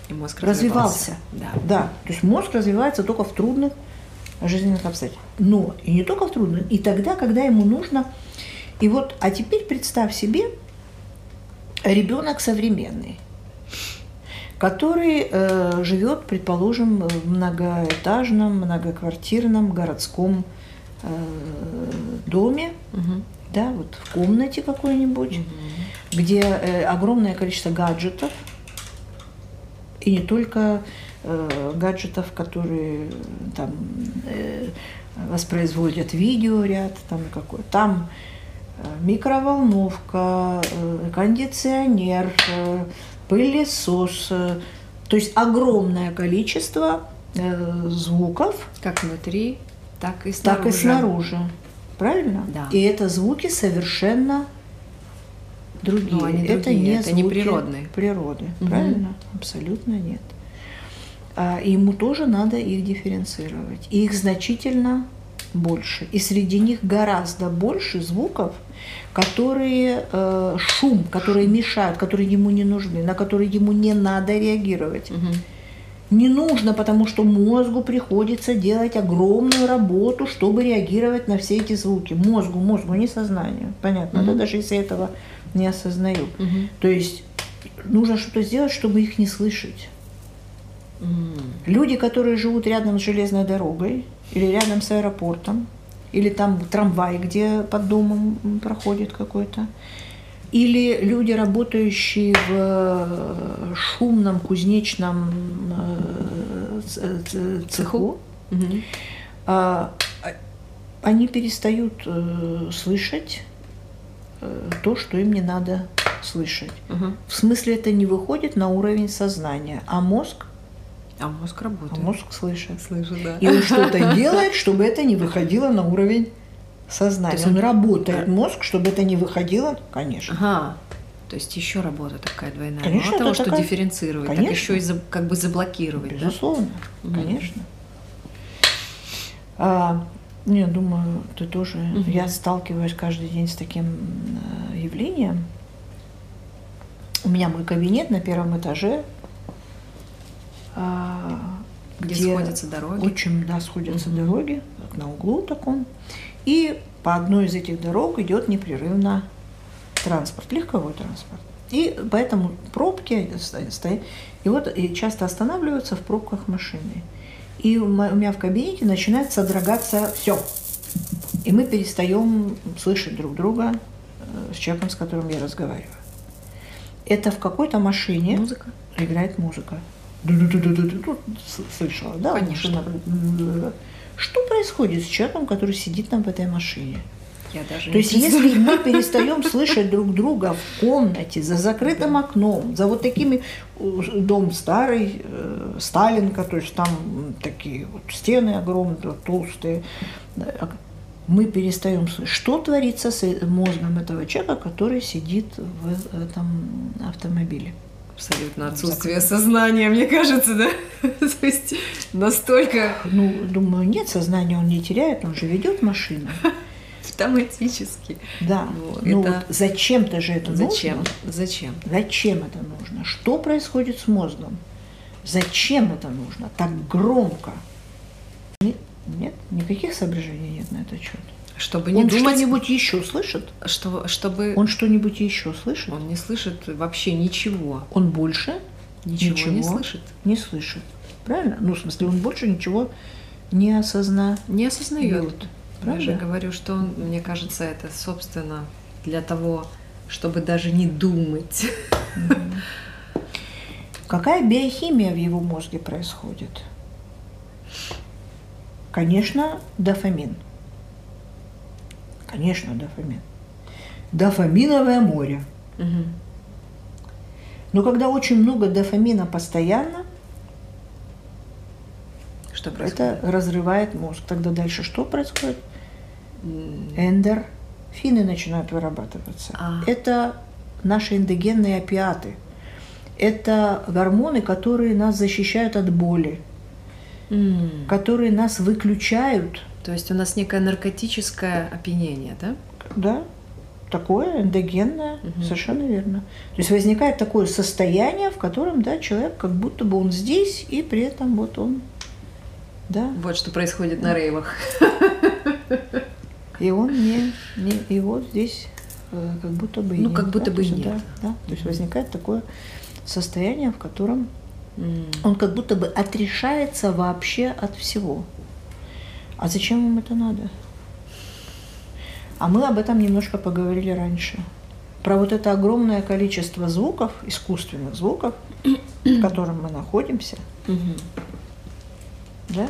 и мозг развивался. развивался. Да. да. То есть мозг развивается только в трудных жизненных обстоятельств. Но и не только в трудных, и тогда, когда ему нужно. И вот, а теперь представь себе ребенок современный, который э, живет, предположим, в многоэтажном, многоквартирном городском э, доме, угу. да, вот в комнате какой-нибудь, угу. где э, огромное количество гаджетов, и не только э, гаджетов, которые там э, воспроизводят видеоряд, там какой там э, микроволновка, э, кондиционер, э, пылесос, э, то есть огромное количество э, звуков. Как внутри, так и снаружи. Так и снаружи. Правильно? Да. И это звуки совершенно другие. Но они это не это не природные. Природы, угу. правильно? Абсолютно нет. А ему тоже надо их дифференцировать. И их значительно больше. И среди них гораздо больше звуков, которые э, шум, которые мешают, которые ему не нужны, на которые ему не надо реагировать. Мгм. Не нужно, потому что мозгу приходится делать огромную работу, чтобы реагировать на все эти звуки. Мозгу, мозгу, не сознанию. Понятно, да? Мгм. Даже если я этого не осознаю. Мгм. То есть нужно что-то сделать, чтобы их не слышать. Люди, которые живут рядом с железной дорогой или рядом с аэропортом, или там трамвай, где под домом проходит какой-то, или люди, работающие в э, шумном кузнечном э, цеху, а, они перестают э, слышать то, что им не надо слышать. Мгм. В смысле, это не выходит на уровень сознания, а мозг, А мозг а работает. мозг слышит. Слышу, да. И он что-то делает, чтобы это не выходило на уровень сознания. То есть он он- работает, мозг, чтобы это не выходило, конечно. Ага. То есть еще работа такая двойная. Конечно, Мало того, что такая- дифференцировать, так Конечно. еще и за- как бы заблокировать. да? Безусловно, Мгм. конечно. А, ну, я думаю, ты тоже. Мгм. Я сталкиваюсь каждый день с таким э, явлением. У меня мой кабинет на первом этаже, а, Где сходятся дороги. Очень, да, сходятся Мгм. дороги, как на углу таком. И по одной из этих дорог идет непрерывно транспорт, легковой транспорт. И поэтому пробки сто- стоят. И вот и часто останавливаются в пробках машины. И у меня в кабинете начинает содрогаться все. И мы перестаем слышать друг друга э, с человеком, с которым я разговариваю. Это в какой-то машине Музыка. играет музыка. Слышала, да? Конечно. Что происходит с человеком, который сидит там в этой машине? Я даже То есть, не если мы перестаем слышать друг друга в комнате, за закрытым окном, за вот такими дом старый, э, то есть там такие вот стены огромные, толстые, мы перестаем слышать. Что творится с мозгом этого человека, который сидит в этом автомобиле? Абсолютно отсутствие сознания, мне кажется, да? То есть настолько Ну, думаю, нет, сознания он не теряет, он же ведет машину. автоматически. Да. Вот, ну это- вот зачем-то же это Зачем? нужно. Зачем? Зачем это нужно? Что происходит с мозгом? Зачем это нужно? Так громко. Нет, никаких соображений нет на этот счет. Чтобы не Он думать, что-нибудь еще слышит? что, чтобы Он что-нибудь еще слышит? он не слышит вообще ничего. Он больше Ничего, не Ничего. слышит. не слышит. Правильно? Ну, в смысле, он больше ничего не осознает. Не осознает. Вот. Я же говорю, что он, мне кажется, это, собственно, для того, чтобы даже не думать. Какая биохимия в его мозге происходит? Конечно, дофамин. Конечно, дофамин. Дофаминовое море. Мгм. Но когда очень много дофамина постоянно, Что происходит? это разрывает мозг. Тогда дальше что происходит? Эндорфины начинают вырабатываться. А. Это наши эндогенные опиаты. Это гормоны, которые нас защищают от боли, м. которые нас выключают То есть у нас некое наркотическое опьянение, да? Да, такое эндогенное, Мгм. совершенно верно. То есть возникает такое состояние, в котором, да, человек как будто бы он здесь, и при этом вот он, да, Вот что происходит на рейвах. и он не, не и вот здесь э, как будто бы и Ну, нет, как да, будто то бы есть, нет. Да, да, то есть возникает такое состояние, в котором Он как будто бы отрешается вообще от всего. А зачем им это надо? А мы об этом немножко поговорили раньше. Про вот это огромное количество звуков, искусственных звуков, в котором мы находимся, да?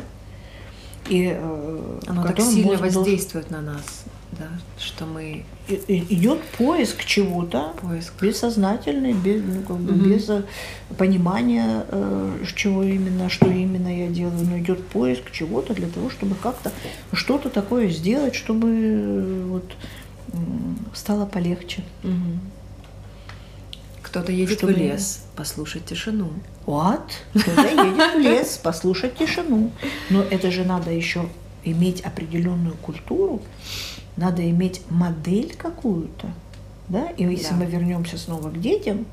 И э, Оно так сильно мозг должен- воздействует на нас, да, что мы идет поиск чего-то поиск. бессознательный, без, ну, как бы Мгм. без э, понимания, э, чего именно, что именно я делаю, но идет поиск чего-то для того, чтобы как-то что-то такое сделать, чтобы э, вот стало полегче. Мгм. Кто-то едет Чтобы- в лес послушать тишину. Вот, кто-то едет в лес послушать тишину. Но это же надо еще иметь определенную культуру, надо иметь модель какую-то. Да? И если Да. мы вернемся снова к детям,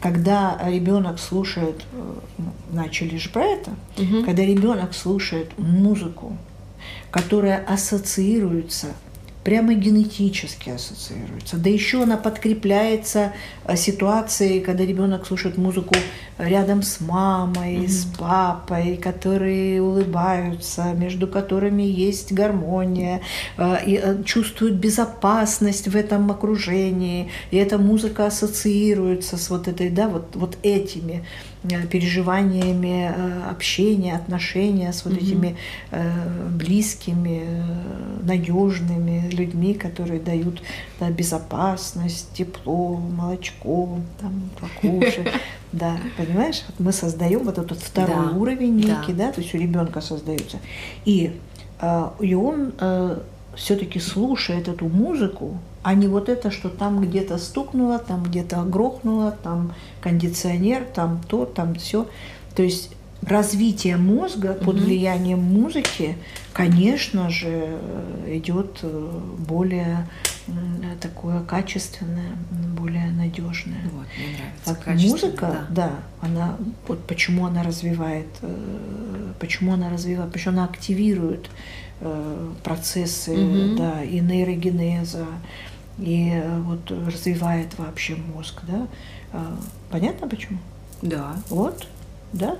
когда ребенок слушает, э, ну, начали же про это, Мгм. когда ребенок слушает музыку, которая ассоциируется, прямо генетически ассоциируется, да еще она подкрепляется э, ситуацией, когда ребенок слушает музыку рядом с мамой, с папой, которые улыбаются, между которыми есть гармония, э, и э, чувствуют безопасность в этом окружении, и эта музыка ассоциируется с вот этой, да, вот, вот этими переживаниями э, общения, отношения с вот Мгм. этими э, близкими, надежными людьми, которые дают да, безопасность, тепло, молочко, там, покушать. Да, понимаешь, вот мы создаем вот этот второй Да, уровень да. некий, да, то есть у ребенка создается. И, э, и он все-таки слушает эту музыку, а не вот это, что там где-то стукнуло, там где-то грохнуло, там кондиционер, там то, там все. То есть развитие мозга под Мгм. влиянием музыки, конечно же, идет э, более такое качественное, более надежное. Вот, мне нравится. Вот качественно, музыка, да. она вот почему она развивает, э, почему она развивает, почему она активирует э, процессы, Мгм. да, и нейрогенеза, и э, вот развивает вообще мозг, да. Понятно почему? Да, Вот, да.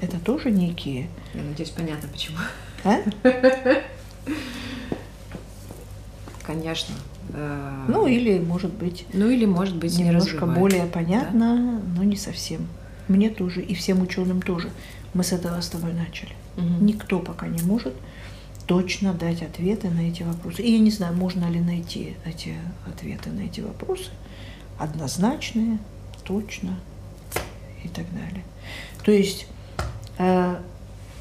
Это тоже некие, я надеюсь, понятно почему. а? Конечно. Э, Ну или может быть ну или, может быть, не немножко развивает. более понятно, но не совсем. Мне тоже и всем ученым тоже. Мы с этого с тобой начали. Мгм. Никто пока не может точно дать ответы на эти вопросы. И я не знаю, можно ли найти эти ответы на эти вопросы однозначные, точно и так далее. То есть э,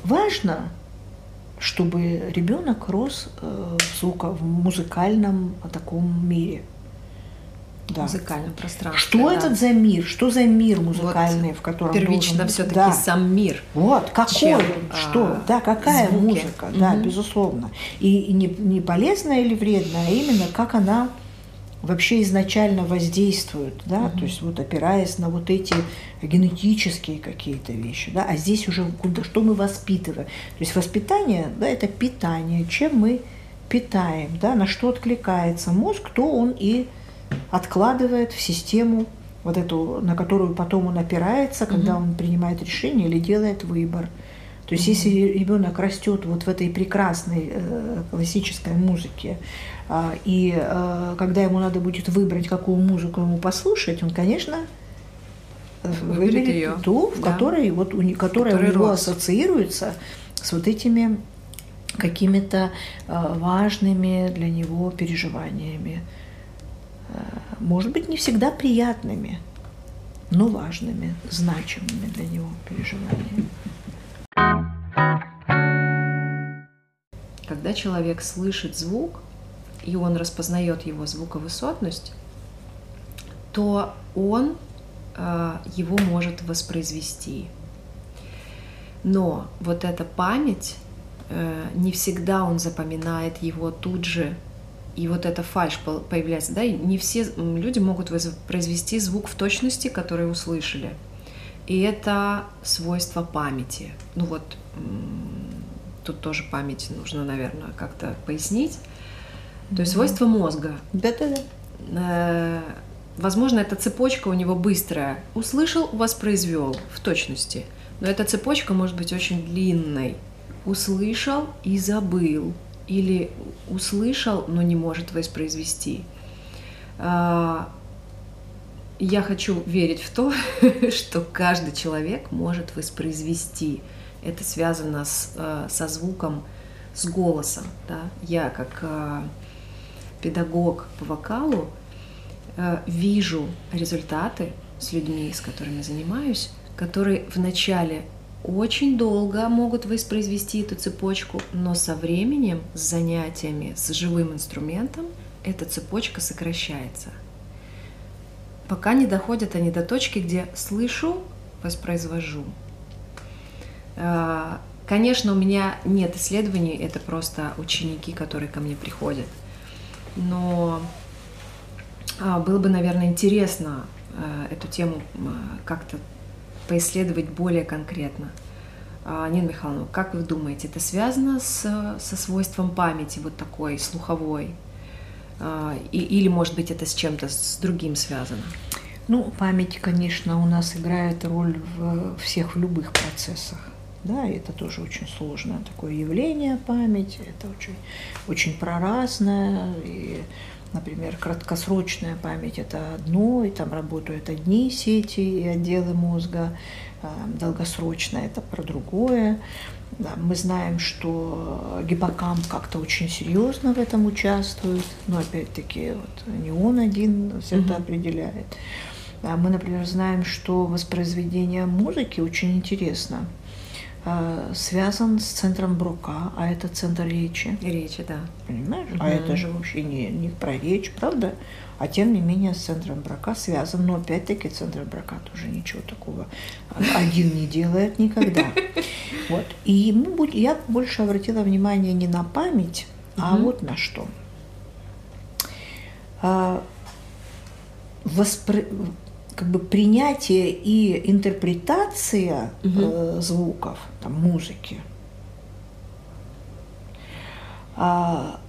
важно, чтобы ребенок рос э, в звука в музыкальном таком мире. Да. музыкальном пространстве. Что да. этот за мир? Что за мир музыкальный, в котором Первично должен все-таки Да. сам мир. Вот, какой чем, он, а, что, да, какая звуки. музыка, да, Мгм. безусловно. И, и не, не полезная или вредная, а именно как она вообще изначально воздействует, да, Мгм. то есть вот опираясь на вот эти генетические какие-то вещи, да, а здесь уже куда, что мы воспитываем. То есть воспитание, да, это питание, чем мы питаем, да, на что откликается мозг, то он и откладывает в систему вот эту, на которую потом он опирается, когда Мгм. он принимает решение или делает выбор. То есть, Мгм. если ребенок растет вот в этой прекрасной э, классической музыке, и э, когда ему надо будет выбрать, какую музыку ему послушать, он, конечно, э, Выберет её, ту, в да. которой, вот, у, которая Который у него рос. ассоциируется с вот этими какими-то э, важными для него переживаниями. Может быть, не всегда приятными, но важными, значимыми для него переживаниями. Когда человек слышит звук, и он распознает его звуковысотность, то он э, его может воспроизвести. Но вот эта память, э, не всегда он запоминает его тут же, и вот эта фальш по- появляется, да, и не все люди могут воспроизвести звук в точности, который услышали. И это свойство памяти. Ну вот, тут тоже память нужно, наверное, как-то пояснить. То есть свойство мозга. Да-да-да. Э, Возможно, эта цепочка у него быстрая. Услышал, воспроизвел в точности. Но эта цепочка может быть очень длинной. Услышал и забыл. Или услышал, но не может воспроизвести. А, Я хочу верить в то, что каждый человек может воспроизвести. Это связано с, э, со звуком, с голосом. Да? Я как э, педагог по вокалу э, вижу результаты с людьми, с которыми занимаюсь, которые вначале очень долго могут воспроизвести эту цепочку, но со временем, с занятиями, с живым инструментом, эта цепочка сокращается. Пока не доходят они до точки, где слышу, воспроизвожу. Э, Конечно, у меня нет исследований, это просто ученики, которые ко мне приходят. Но а, было бы, наверное, интересно а, эту тему как-то поисследовать более конкретно. А, Нина Михайловна, как вы думаете, это связано с, со свойством памяти вот такой слуховой? А, и, или, может быть, это с чем-то с другим связано? Ну, память, конечно, у нас играет роль в всех в любых процессах. Да, это тоже очень сложное такое явление память, это очень, очень проразное. И, например, краткосрочная память – это одно, и там работают одни сети и отделы мозга. А долгосрочная – это про другое. Да, мы знаем, что гиппокамп как-то очень серьезно в этом участвует, но опять-таки вот не он один все это определяет. А мы, например, знаем, что воспроизведение музыки очень интересно – связан с центром Брука, а это центр речи. Речи, да. Понимаешь? Угу. А это же вообще не, не про речь, правда? А тем не менее с центром брака связан. Но опять-таки центр брака тоже ничего такого один не делает никогда. Вот. И я больше обратила внимание не на память, а вот на что. А, воспри как бы принятие и интерпретация угу. э, звуков, там, музыки, а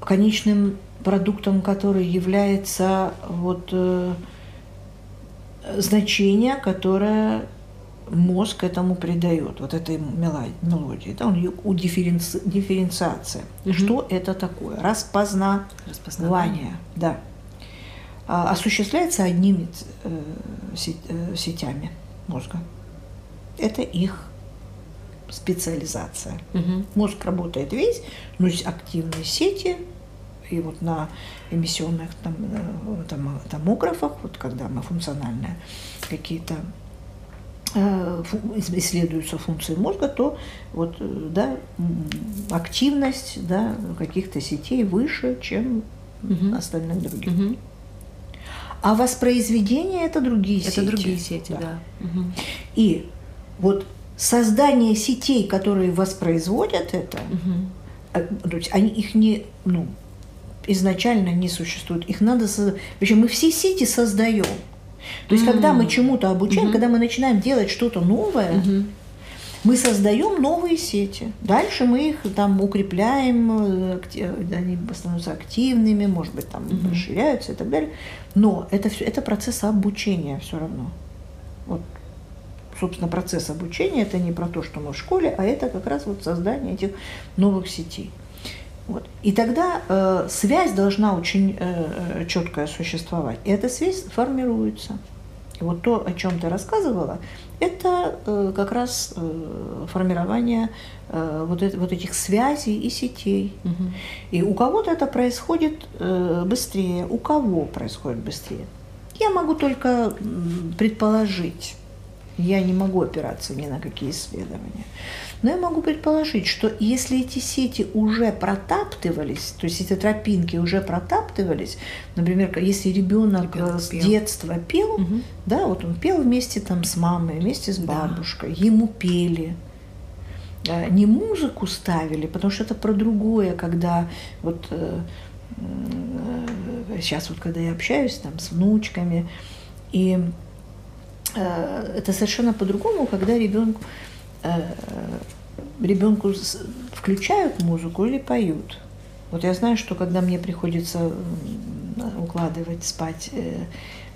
конечным продуктом, который является вот э, значение, которое мозг этому придает, вот этой мелодии. Да, он у дифференци, дифференциация. Угу. Что это такое? Распозна... Распознавание. Да. А, осуществляется одними э, э, сетями мозга. Это их специализация. Угу. Мозг работает весь, но есть активные сети, и вот на эмиссионных там, э, там, томографах, вот когда мы функциональные какие-то исследуются функции мозга, то вот, да, активность да, каких-то сетей выше, чем угу. остальных других. Угу. А воспроизведение это другие это сети. Это другие сети, да. да. Угу. И вот создание сетей, которые воспроизводят это, угу. то есть они их не, ну, изначально не существуют. Их надо создать. Причем мы все сети создаем. То есть, mm когда мы чему-то обучаем, mm когда мы начинаем делать что-то новое, mm мы создаем новые сети. Дальше мы их там укрепляем, они становятся активными, может быть, там mm расширяются и так далее. Но это все это процесс обучения все равно. Вот, собственно, процесс обучения это не про то, что мы в школе, а это как раз вот создание этих новых сетей. Вот. И тогда э, связь должна очень э, э четкая существовать. И эта связь формируется. И вот то, о чем ты рассказывала, это э, как раз э, формирование э, вот, это, вот этих связей и сетей. Угу. И у кого-то это происходит э, быстрее, у кого происходит быстрее. Я могу только предположить. Я не могу опираться ни на какие исследования. Но я могу предположить, что если эти сети уже протаптывались, то есть эти тропинки уже протаптывались, например, если ребенок, ребенок с пел. детства пел, угу. да, вот он пел вместе там с мамой, вместе с бабушкой, да. ему пели, э, не музыку ставили, потому что это про другое, когда вот э, сейчас вот когда я общаюсь там с внучками, и э, это совершенно по-другому, когда ребенку Э, ребенку включают музыку или поют. Вот я знаю, что когда мне приходится укладывать спать э,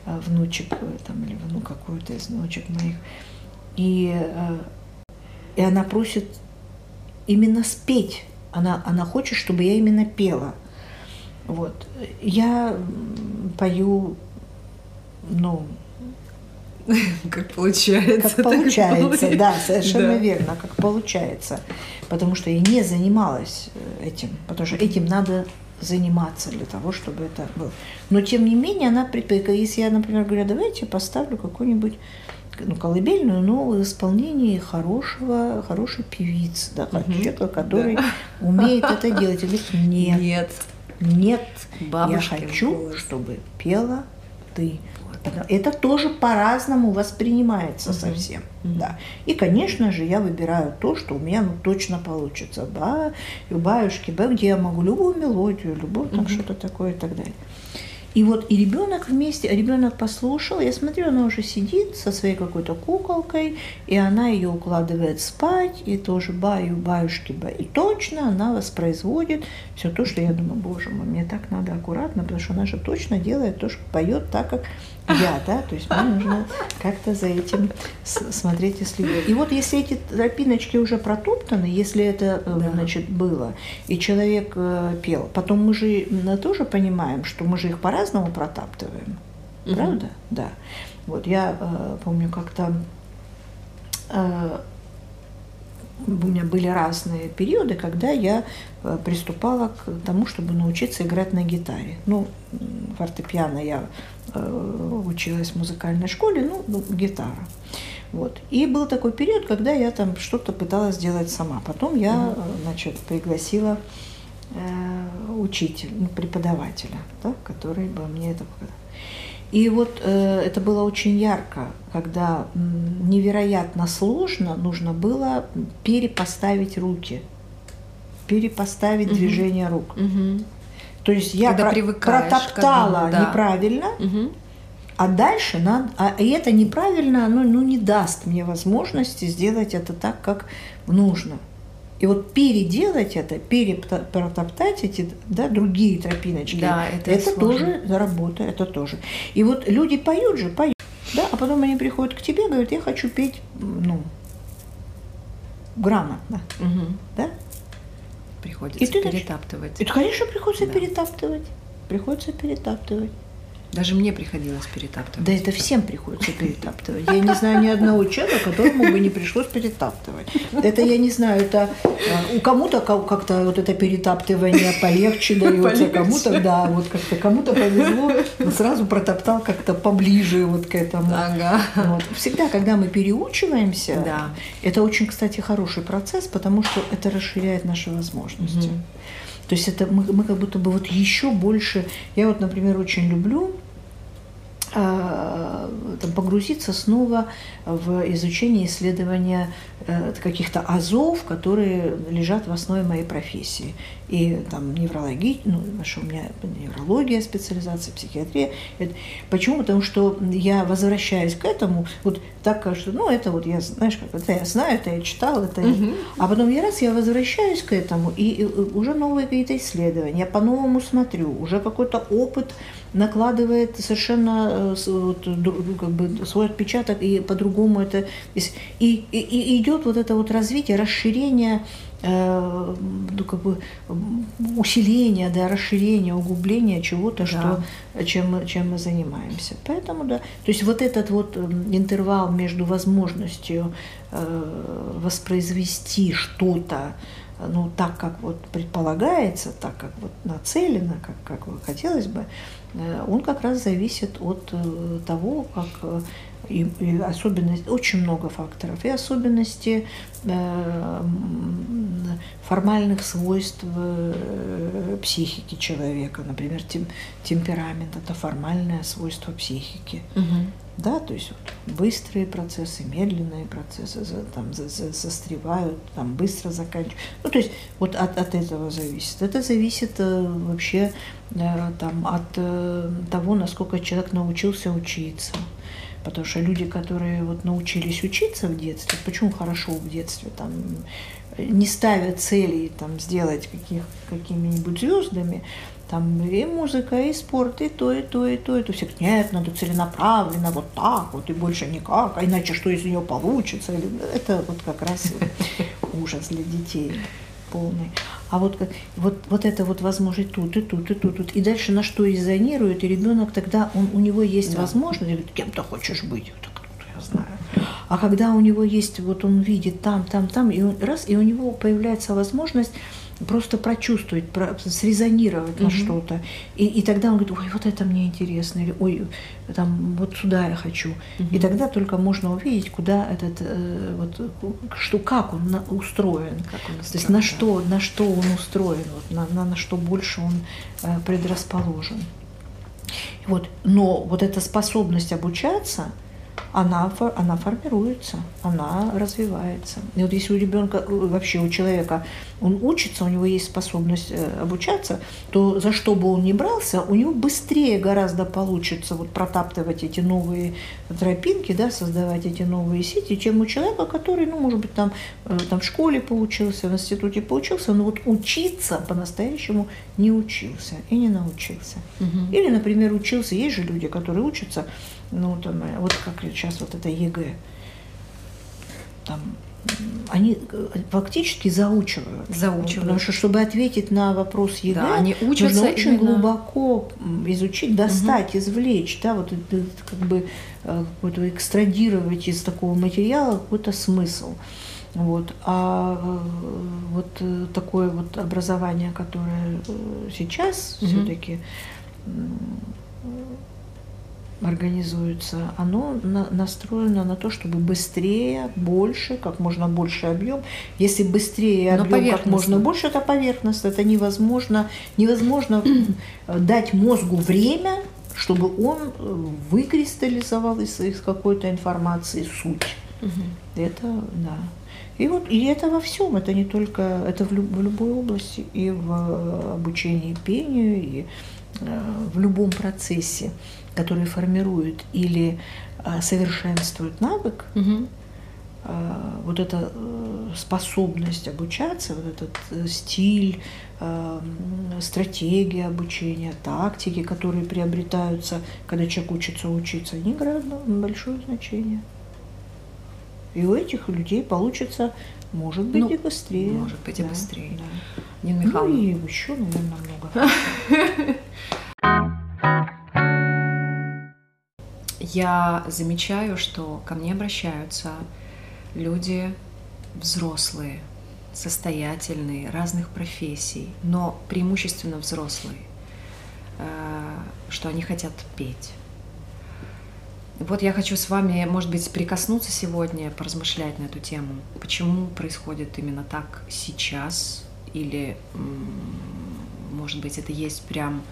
внучек э, там, или ну, какую-то из внучек моих, и, и она просит именно спеть. Она, она хочет, чтобы я именно пела. Вот. Я пою, ну, Как получается. Как получается, да, совершенно да. верно, как получается. Потому что я не занималась э, этим, потому что этим надо заниматься для того, чтобы это было. Но тем не менее, она предполагает, если я, например, говорю, давайте поставлю какую-нибудь ну, колыбельную, но в исполнении хорошего, хорошей певицы, да, угу. человека, который да. умеет это делать. И говорит, нет, нет, нет, я хочу, голос. чтобы пела ты. Это тоже по-разному воспринимается Мгм. совсем. Да. И, конечно же, я выбираю то, что у меня ну, точно получится. Да, и баюшки, да, где я могу любую мелодию, любую там Мгм. что-то такое и так далее. И вот и ребенок вместе, а ребенок послушал, я смотрю, она уже сидит со своей какой-то куколкой, и она ее укладывает спать, и тоже баю, баюшки, баю. И точно она воспроизводит все то, что я думаю, боже мой, мне так надо аккуратно, потому что она же точно делает то, что поет так, как я, да, то есть мне нужно как-то за этим смотреть и следить. И вот если эти тропиночки уже протоптаны, если это, э, Да. значит, было, и человек э, пел, потом мы же м, тоже понимаем, что мы же их по-разному протаптываем, Мгм. правда? Да. Вот я э, помню как-то э, у меня были разные периоды, когда я э, приступала к тому, чтобы научиться играть на гитаре. Ну, фортепиано я э, училась в музыкальной школе, ну, ну, гитара. Вот. И был такой период, когда я там что-то пыталась сделать сама. Потом я, э, значит, пригласила учителя, ну, преподавателя, да, который бы мне это показал. И вот э, это было очень ярко, когда невероятно сложно нужно было перепоставить руки, перепоставить Мгм. движение рук. Мгм. То есть я Когда про- протоптала одному, да. неправильно, Мгм. а дальше надо, а и это неправильно, оно ну, не даст мне возможности сделать это так, как нужно. И вот переделать это, перепротоптать эти да, другие тропиночки, Да, это это сложно. тоже работа, это тоже. И вот люди поют же, поют, да, а потом они приходят к тебе, говорят, я хочу петь, ну, грамотно, Мгм. да? Приходится И ты перетаптывать. Это, конечно, приходится Да. перетаптывать, приходится перетаптывать. Даже мне приходилось перетаптывать. Да это всем приходится перетаптывать. Я не знаю ни одного человека, которому бы не пришлось перетаптывать. Это я не знаю, это э, у кому-то ка- как-то вот это перетаптывание полегче дается, кому-то, да, вот как-то кому-то повезло, сразу протоптал как-то поближе вот к этому. Ага. Вот. Всегда, когда мы переучиваемся, Да. это очень, кстати, хороший процесс, потому что это расширяет наши возможности. Мгм. То есть это мы, мы как будто бы вот еще больше. Я вот, например, очень люблю а, там, погрузиться снова в изучение исследования э, каких-то азов, которые лежат в основе моей профессии. И там неврология, ну, что у меня неврология, специализация, психиатрия. Это- Почему? Потому что я возвращаюсь к этому, вот так кажется, ну, это вот я, знаешь, как это я знаю, это я читал, это я- Мгм. а потом я раз я возвращаюсь к этому, и, и уже новые какие-то исследования, я по-новому смотрю, уже какой-то опыт накладывает совершенно э, вот, ну, как бы свой отпечаток, и по-другому это... И, и, и идет вот это вот развитие, расширение, ну, как бы усиление, да, расширение, углубление чего-то, Да. что, чем, мы- чем мы занимаемся. Поэтому, да, то есть вот этот вот м, интервал между возможностью э, воспроизвести что-то, э, ну, так, как вот предполагается, так, как вот нацелено, как, как хотелось бы, э, он как раз зависит от э, того, как э, и, и особенность, очень много факторов, и особенности э, формальных свойств э, психики человека, например, тем, темперамент – это формальное свойство психики. Мгм. Да, то есть вот быстрые процессы, медленные процессы за- там, за- за- застревают, там быстро заканчивают. Ну, то есть вот от, от этого зависит. Это зависит э, вообще э, там, от э, того, насколько человек научился учиться. Потому что люди, которые вот научились учиться в детстве, почему хорошо в детстве, там, не ставят целей там, сделать каких, какими-нибудь звездами, там и музыка, и спорт, и то, и то, и то, и то. Все говорят, нет, надо целенаправленно, вот так вот, и больше никак, а иначе что из нее получится? Или- Это вот как раз ужас для детей полный. А вот, как- вот, вот это вот возможность тут, и тут, и тут, тут. И дальше на что резонирует, и ребенок тогда, он, у него есть Да. возможность, говорит, кем ты хочешь быть? Я так, «Ну, я знаю. А когда у него есть, вот он видит там, там, там, и он, раз, и у него появляется возможность просто прочувствовать, про- срезонировать на Мгм. что-то. И, и тогда он говорит, ой, вот это мне интересно, или ой, там, вот сюда я хочу. И Мгм. тогда только можно увидеть, куда этот, э, вот, что, как он на- устроен. Как он То есть устроен, на что, на что он устроен, вот, на, на, на что больше он э, предрасположен. И Вот, но вот эта способность обучаться – она, она формируется, она развивается. И вот если у ребенка, э, вообще у человека, он учится, у него есть способность э, обучаться, то за что бы он ни брался, у него быстрее гораздо получится вот протаптывать эти новые тропинки, да, создавать эти новые сети, чем у человека, который, ну, может быть, там, э, там в школе поучился, в институте поучился, но вот учиться по-настоящему не учился и не научился. Угу. Или, например, учился, есть же люди, которые учатся, ну, там, э, вот как сейчас вот это ЕГЭ, там, они э, фактически заучивают. Заучивают. Потому что, чтобы ответить на вопрос ЕГЭ, да, они учатся нужно очень именно... глубоко изучить, достать, угу. извлечь, да, вот как бы э, какой-то экстрадировать из такого материала какой-то смысл. Вот. А вот такое вот образование, которое сейчас угу. все-таки организуется, оно на, настроено на то, чтобы быстрее, больше, как можно больше объем. Если быстрее объем как можно больше, это поверхность, это невозможно, невозможно дать мозгу время, чтобы он э, выкристаллизовал из, из какой-то информации суть. Угу. Это да. И вот и это во всем, это не только это в, люб, в любой области, и в э, обучении пению, и э, в любом процессе которые формируют или а, совершенствуют навык, угу. вот эта э, способность обучаться, вот этот э, стиль, а, стратегия обучения, тактики, которые приобретаются, когда человек учится учиться, они играют большое значение. И у этих людей получится, может быть, ну, и быстрее. Может быть, и быстрее. Да. Нина Михайловна. Ну и еще, наверное, много. я замечаю, что ко мне обращаются люди взрослые, состоятельные, разных профессий, но преимущественно взрослые, э, что они хотят петь. Вот я хочу с вами, может быть, прикоснуться сегодня, поразмышлять на эту тему. Почему происходит именно так сейчас? Или, может быть, это есть прям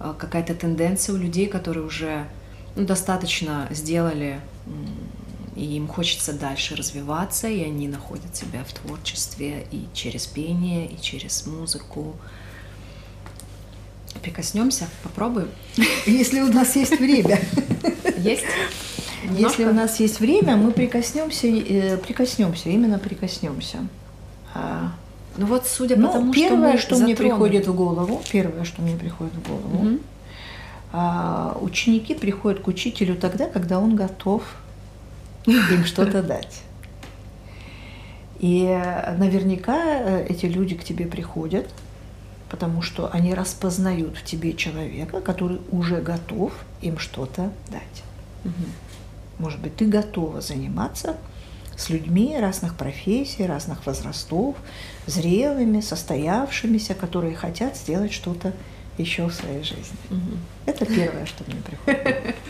э, какая-то тенденция у людей, которые уже ну, достаточно сделали, и им хочется дальше развиваться, и они находят себя в творчестве и через пение, и через музыку. Прикоснемся, попробуем. Если у нас есть время. Есть? Если у нас есть время, мы прикоснемся, э, прикоснемся, именно прикоснемся. А, ну вот, судя по ну, тому, первое, что, что мне приходит в голову, первое, что мне приходит в голову, угу. А ученики приходят к учителю тогда, когда он готов им что-то дать. И наверняка э, эти люди к тебе приходят, потому что они распознают в тебе человека, который уже готов им что-то дать. Угу. Может быть, ты готова заниматься с людьми разных профессий, разных возрастов, зрелыми, состоявшимися, которые хотят сделать что-то еще в своей жизни. Угу. Это первое, что мне приходит.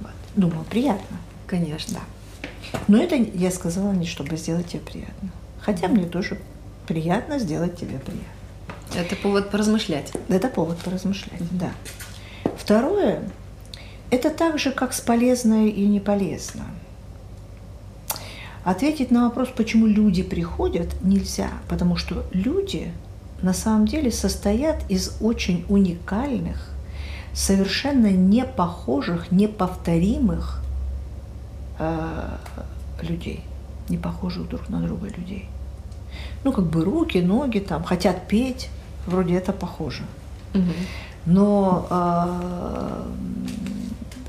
Вот. Думаю, приятно. Конечно. Да. Но это я сказала не чтобы сделать тебе приятно. Хотя мне тоже приятно сделать тебе приятно. Это повод поразмышлять. Это повод поразмышлять, да. Второе, это так же, как с полезное и неполезно. Ответить на вопрос, почему люди приходят, нельзя, потому что люди на самом деле состоят из очень уникальных, совершенно не похожих, неповторимых э, людей, не похожих друг на друга людей. Ну, как бы руки, ноги там, хотят петь, вроде это похоже. Угу. Но э,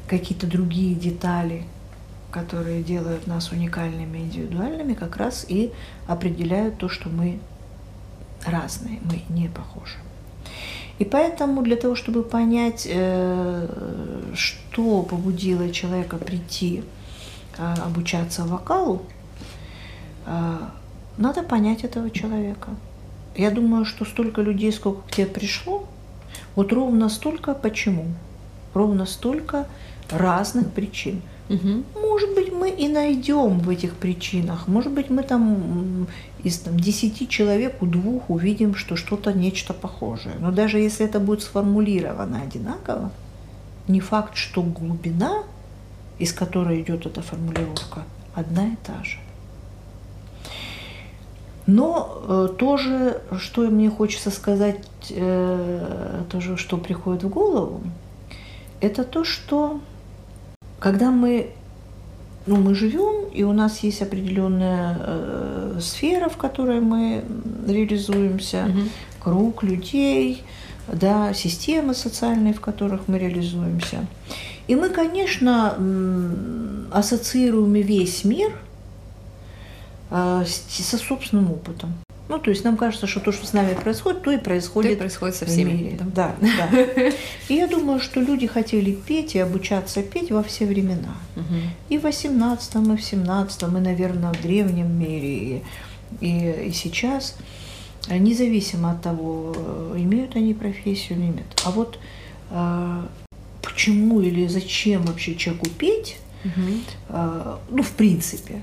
какие-то другие детали, которые делают нас уникальными, индивидуальными, как раз и определяют то, что мы разные, мы не похожи. И поэтому для того, чтобы понять, э, что побудило человека прийти э, обучаться вокалу, э, надо понять этого человека. Я думаю, что столько людей, сколько к тебе пришло, вот ровно столько почему, ровно столько разных причин – Угу. Может быть, мы и найдем в этих причинах. Может быть, мы там из там, 10 человек у двух увидим, что что-то, нечто похожее. Но даже если это будет сформулировано одинаково, не факт, что глубина, из которой идет эта формулировка, одна и та же. Но э, тоже, что мне хочется сказать, э, тоже, что приходит в голову, это то, что когда мы, ну, мы живем, и у нас есть определенная э, сфера, в которой мы реализуемся, Мгм. круг людей, да, системы социальные, в которых мы реализуемся. И мы, конечно, ассоциируем весь мир с- со собственным опытом. Ну, то есть нам кажется, что то, что с нами происходит, то и То и происходит происходит со всеми. мире. да. Да, да. И я думаю, что люди хотели петь и обучаться петь во все времена. И в 18 и в 17 и, наверное, в древнем мире, и, и, и сейчас, независимо от того, э, имеют они профессию или нет. А вот э, почему или зачем вообще человеку петь, Мгм. э, ну, в принципе,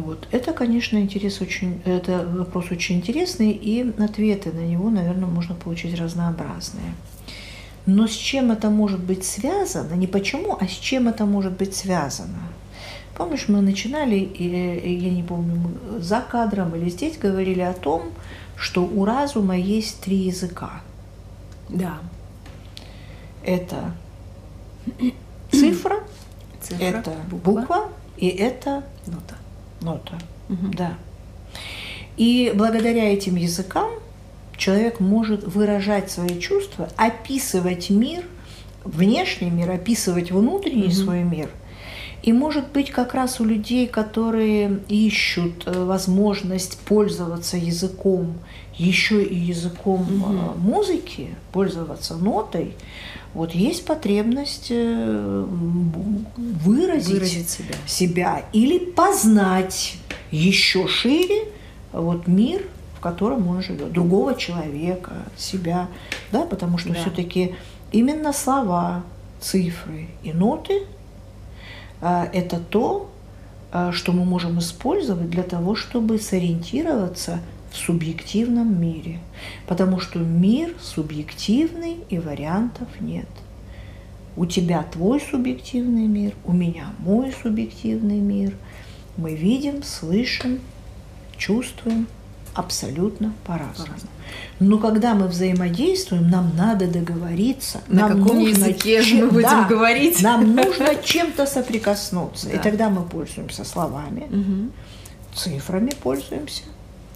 вот, это, конечно, интерес очень, это вопрос очень интересный, и ответы на него, наверное, можно получить разнообразные. Но с чем это может быть связано, не почему, а с чем это может быть связано? Помнишь, мы начинали, я не помню, мы за кадром или здесь говорили о том, что у разума есть три языка. Да. Это цифра, Цифра, это буква и это нота. Нота. Мгм. Да. И благодаря этим языкам человек может выражать свои чувства, описывать мир, внешний мир, описывать внутренний Мгм. свой мир. И может быть как раз у людей, которые ищут э, возможность пользоваться языком, еще и языком э, музыки, пользоваться нотой, вот есть потребность э, выразить, Выразить себя. себя или познать еще шире вот мир, в котором он живет, другого человека, себя, да, потому что Да. все-таки именно слова, цифры и ноты а, это то, а, что мы можем использовать для того, чтобы сориентироваться в субъективном мире, потому что мир субъективный и вариантов нет. У тебя твой субъективный мир, у меня мой субъективный мир. Мы видим, слышим, чувствуем абсолютно по-разному. Но когда мы взаимодействуем, нам надо договориться. На нам каком нужно языке чем- мы будем да, говорить? Нам нужно чем-то соприкоснуться. И Да. тогда мы пользуемся словами, Мгм. цифрами пользуемся.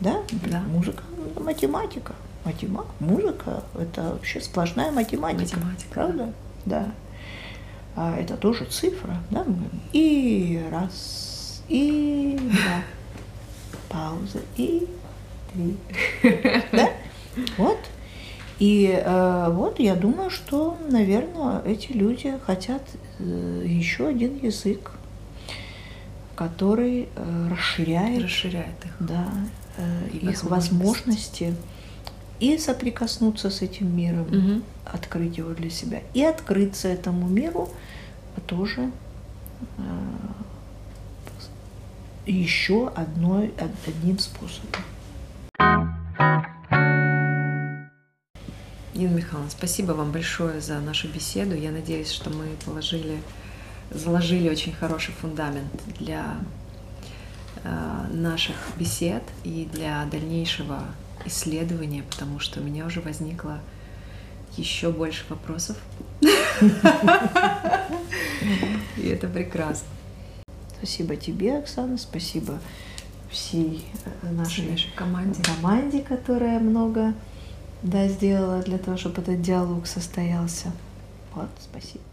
Да? Да. Музыка, математика. Матема... Музыка – это вообще сплошная математика. Математика, Правда? Да. А это тоже цифра. Да? И раз, и два. Пауза. И три. Да? Вот. И э, вот я думаю, что, наверное, эти люди хотят э, еще один язык, который э, расширяет Расширяет их. да, И их возможности. и соприкоснуться с этим миром, Мгм. открыть его для себя, и открыться этому миру тоже э, еще одной, од- одним способом. Нина Михайловна, спасибо вам большое за нашу беседу. Я надеюсь, что мы положили, заложили очень хороший фундамент для э, наших бесед и для дальнейшего исследования, потому что у меня уже возникло еще больше вопросов. И это прекрасно. Спасибо тебе, Оксана, спасибо всей э, нашей нашей команде. команде, которая много да, сделала для того, чтобы этот диалог состоялся. Вот, спасибо.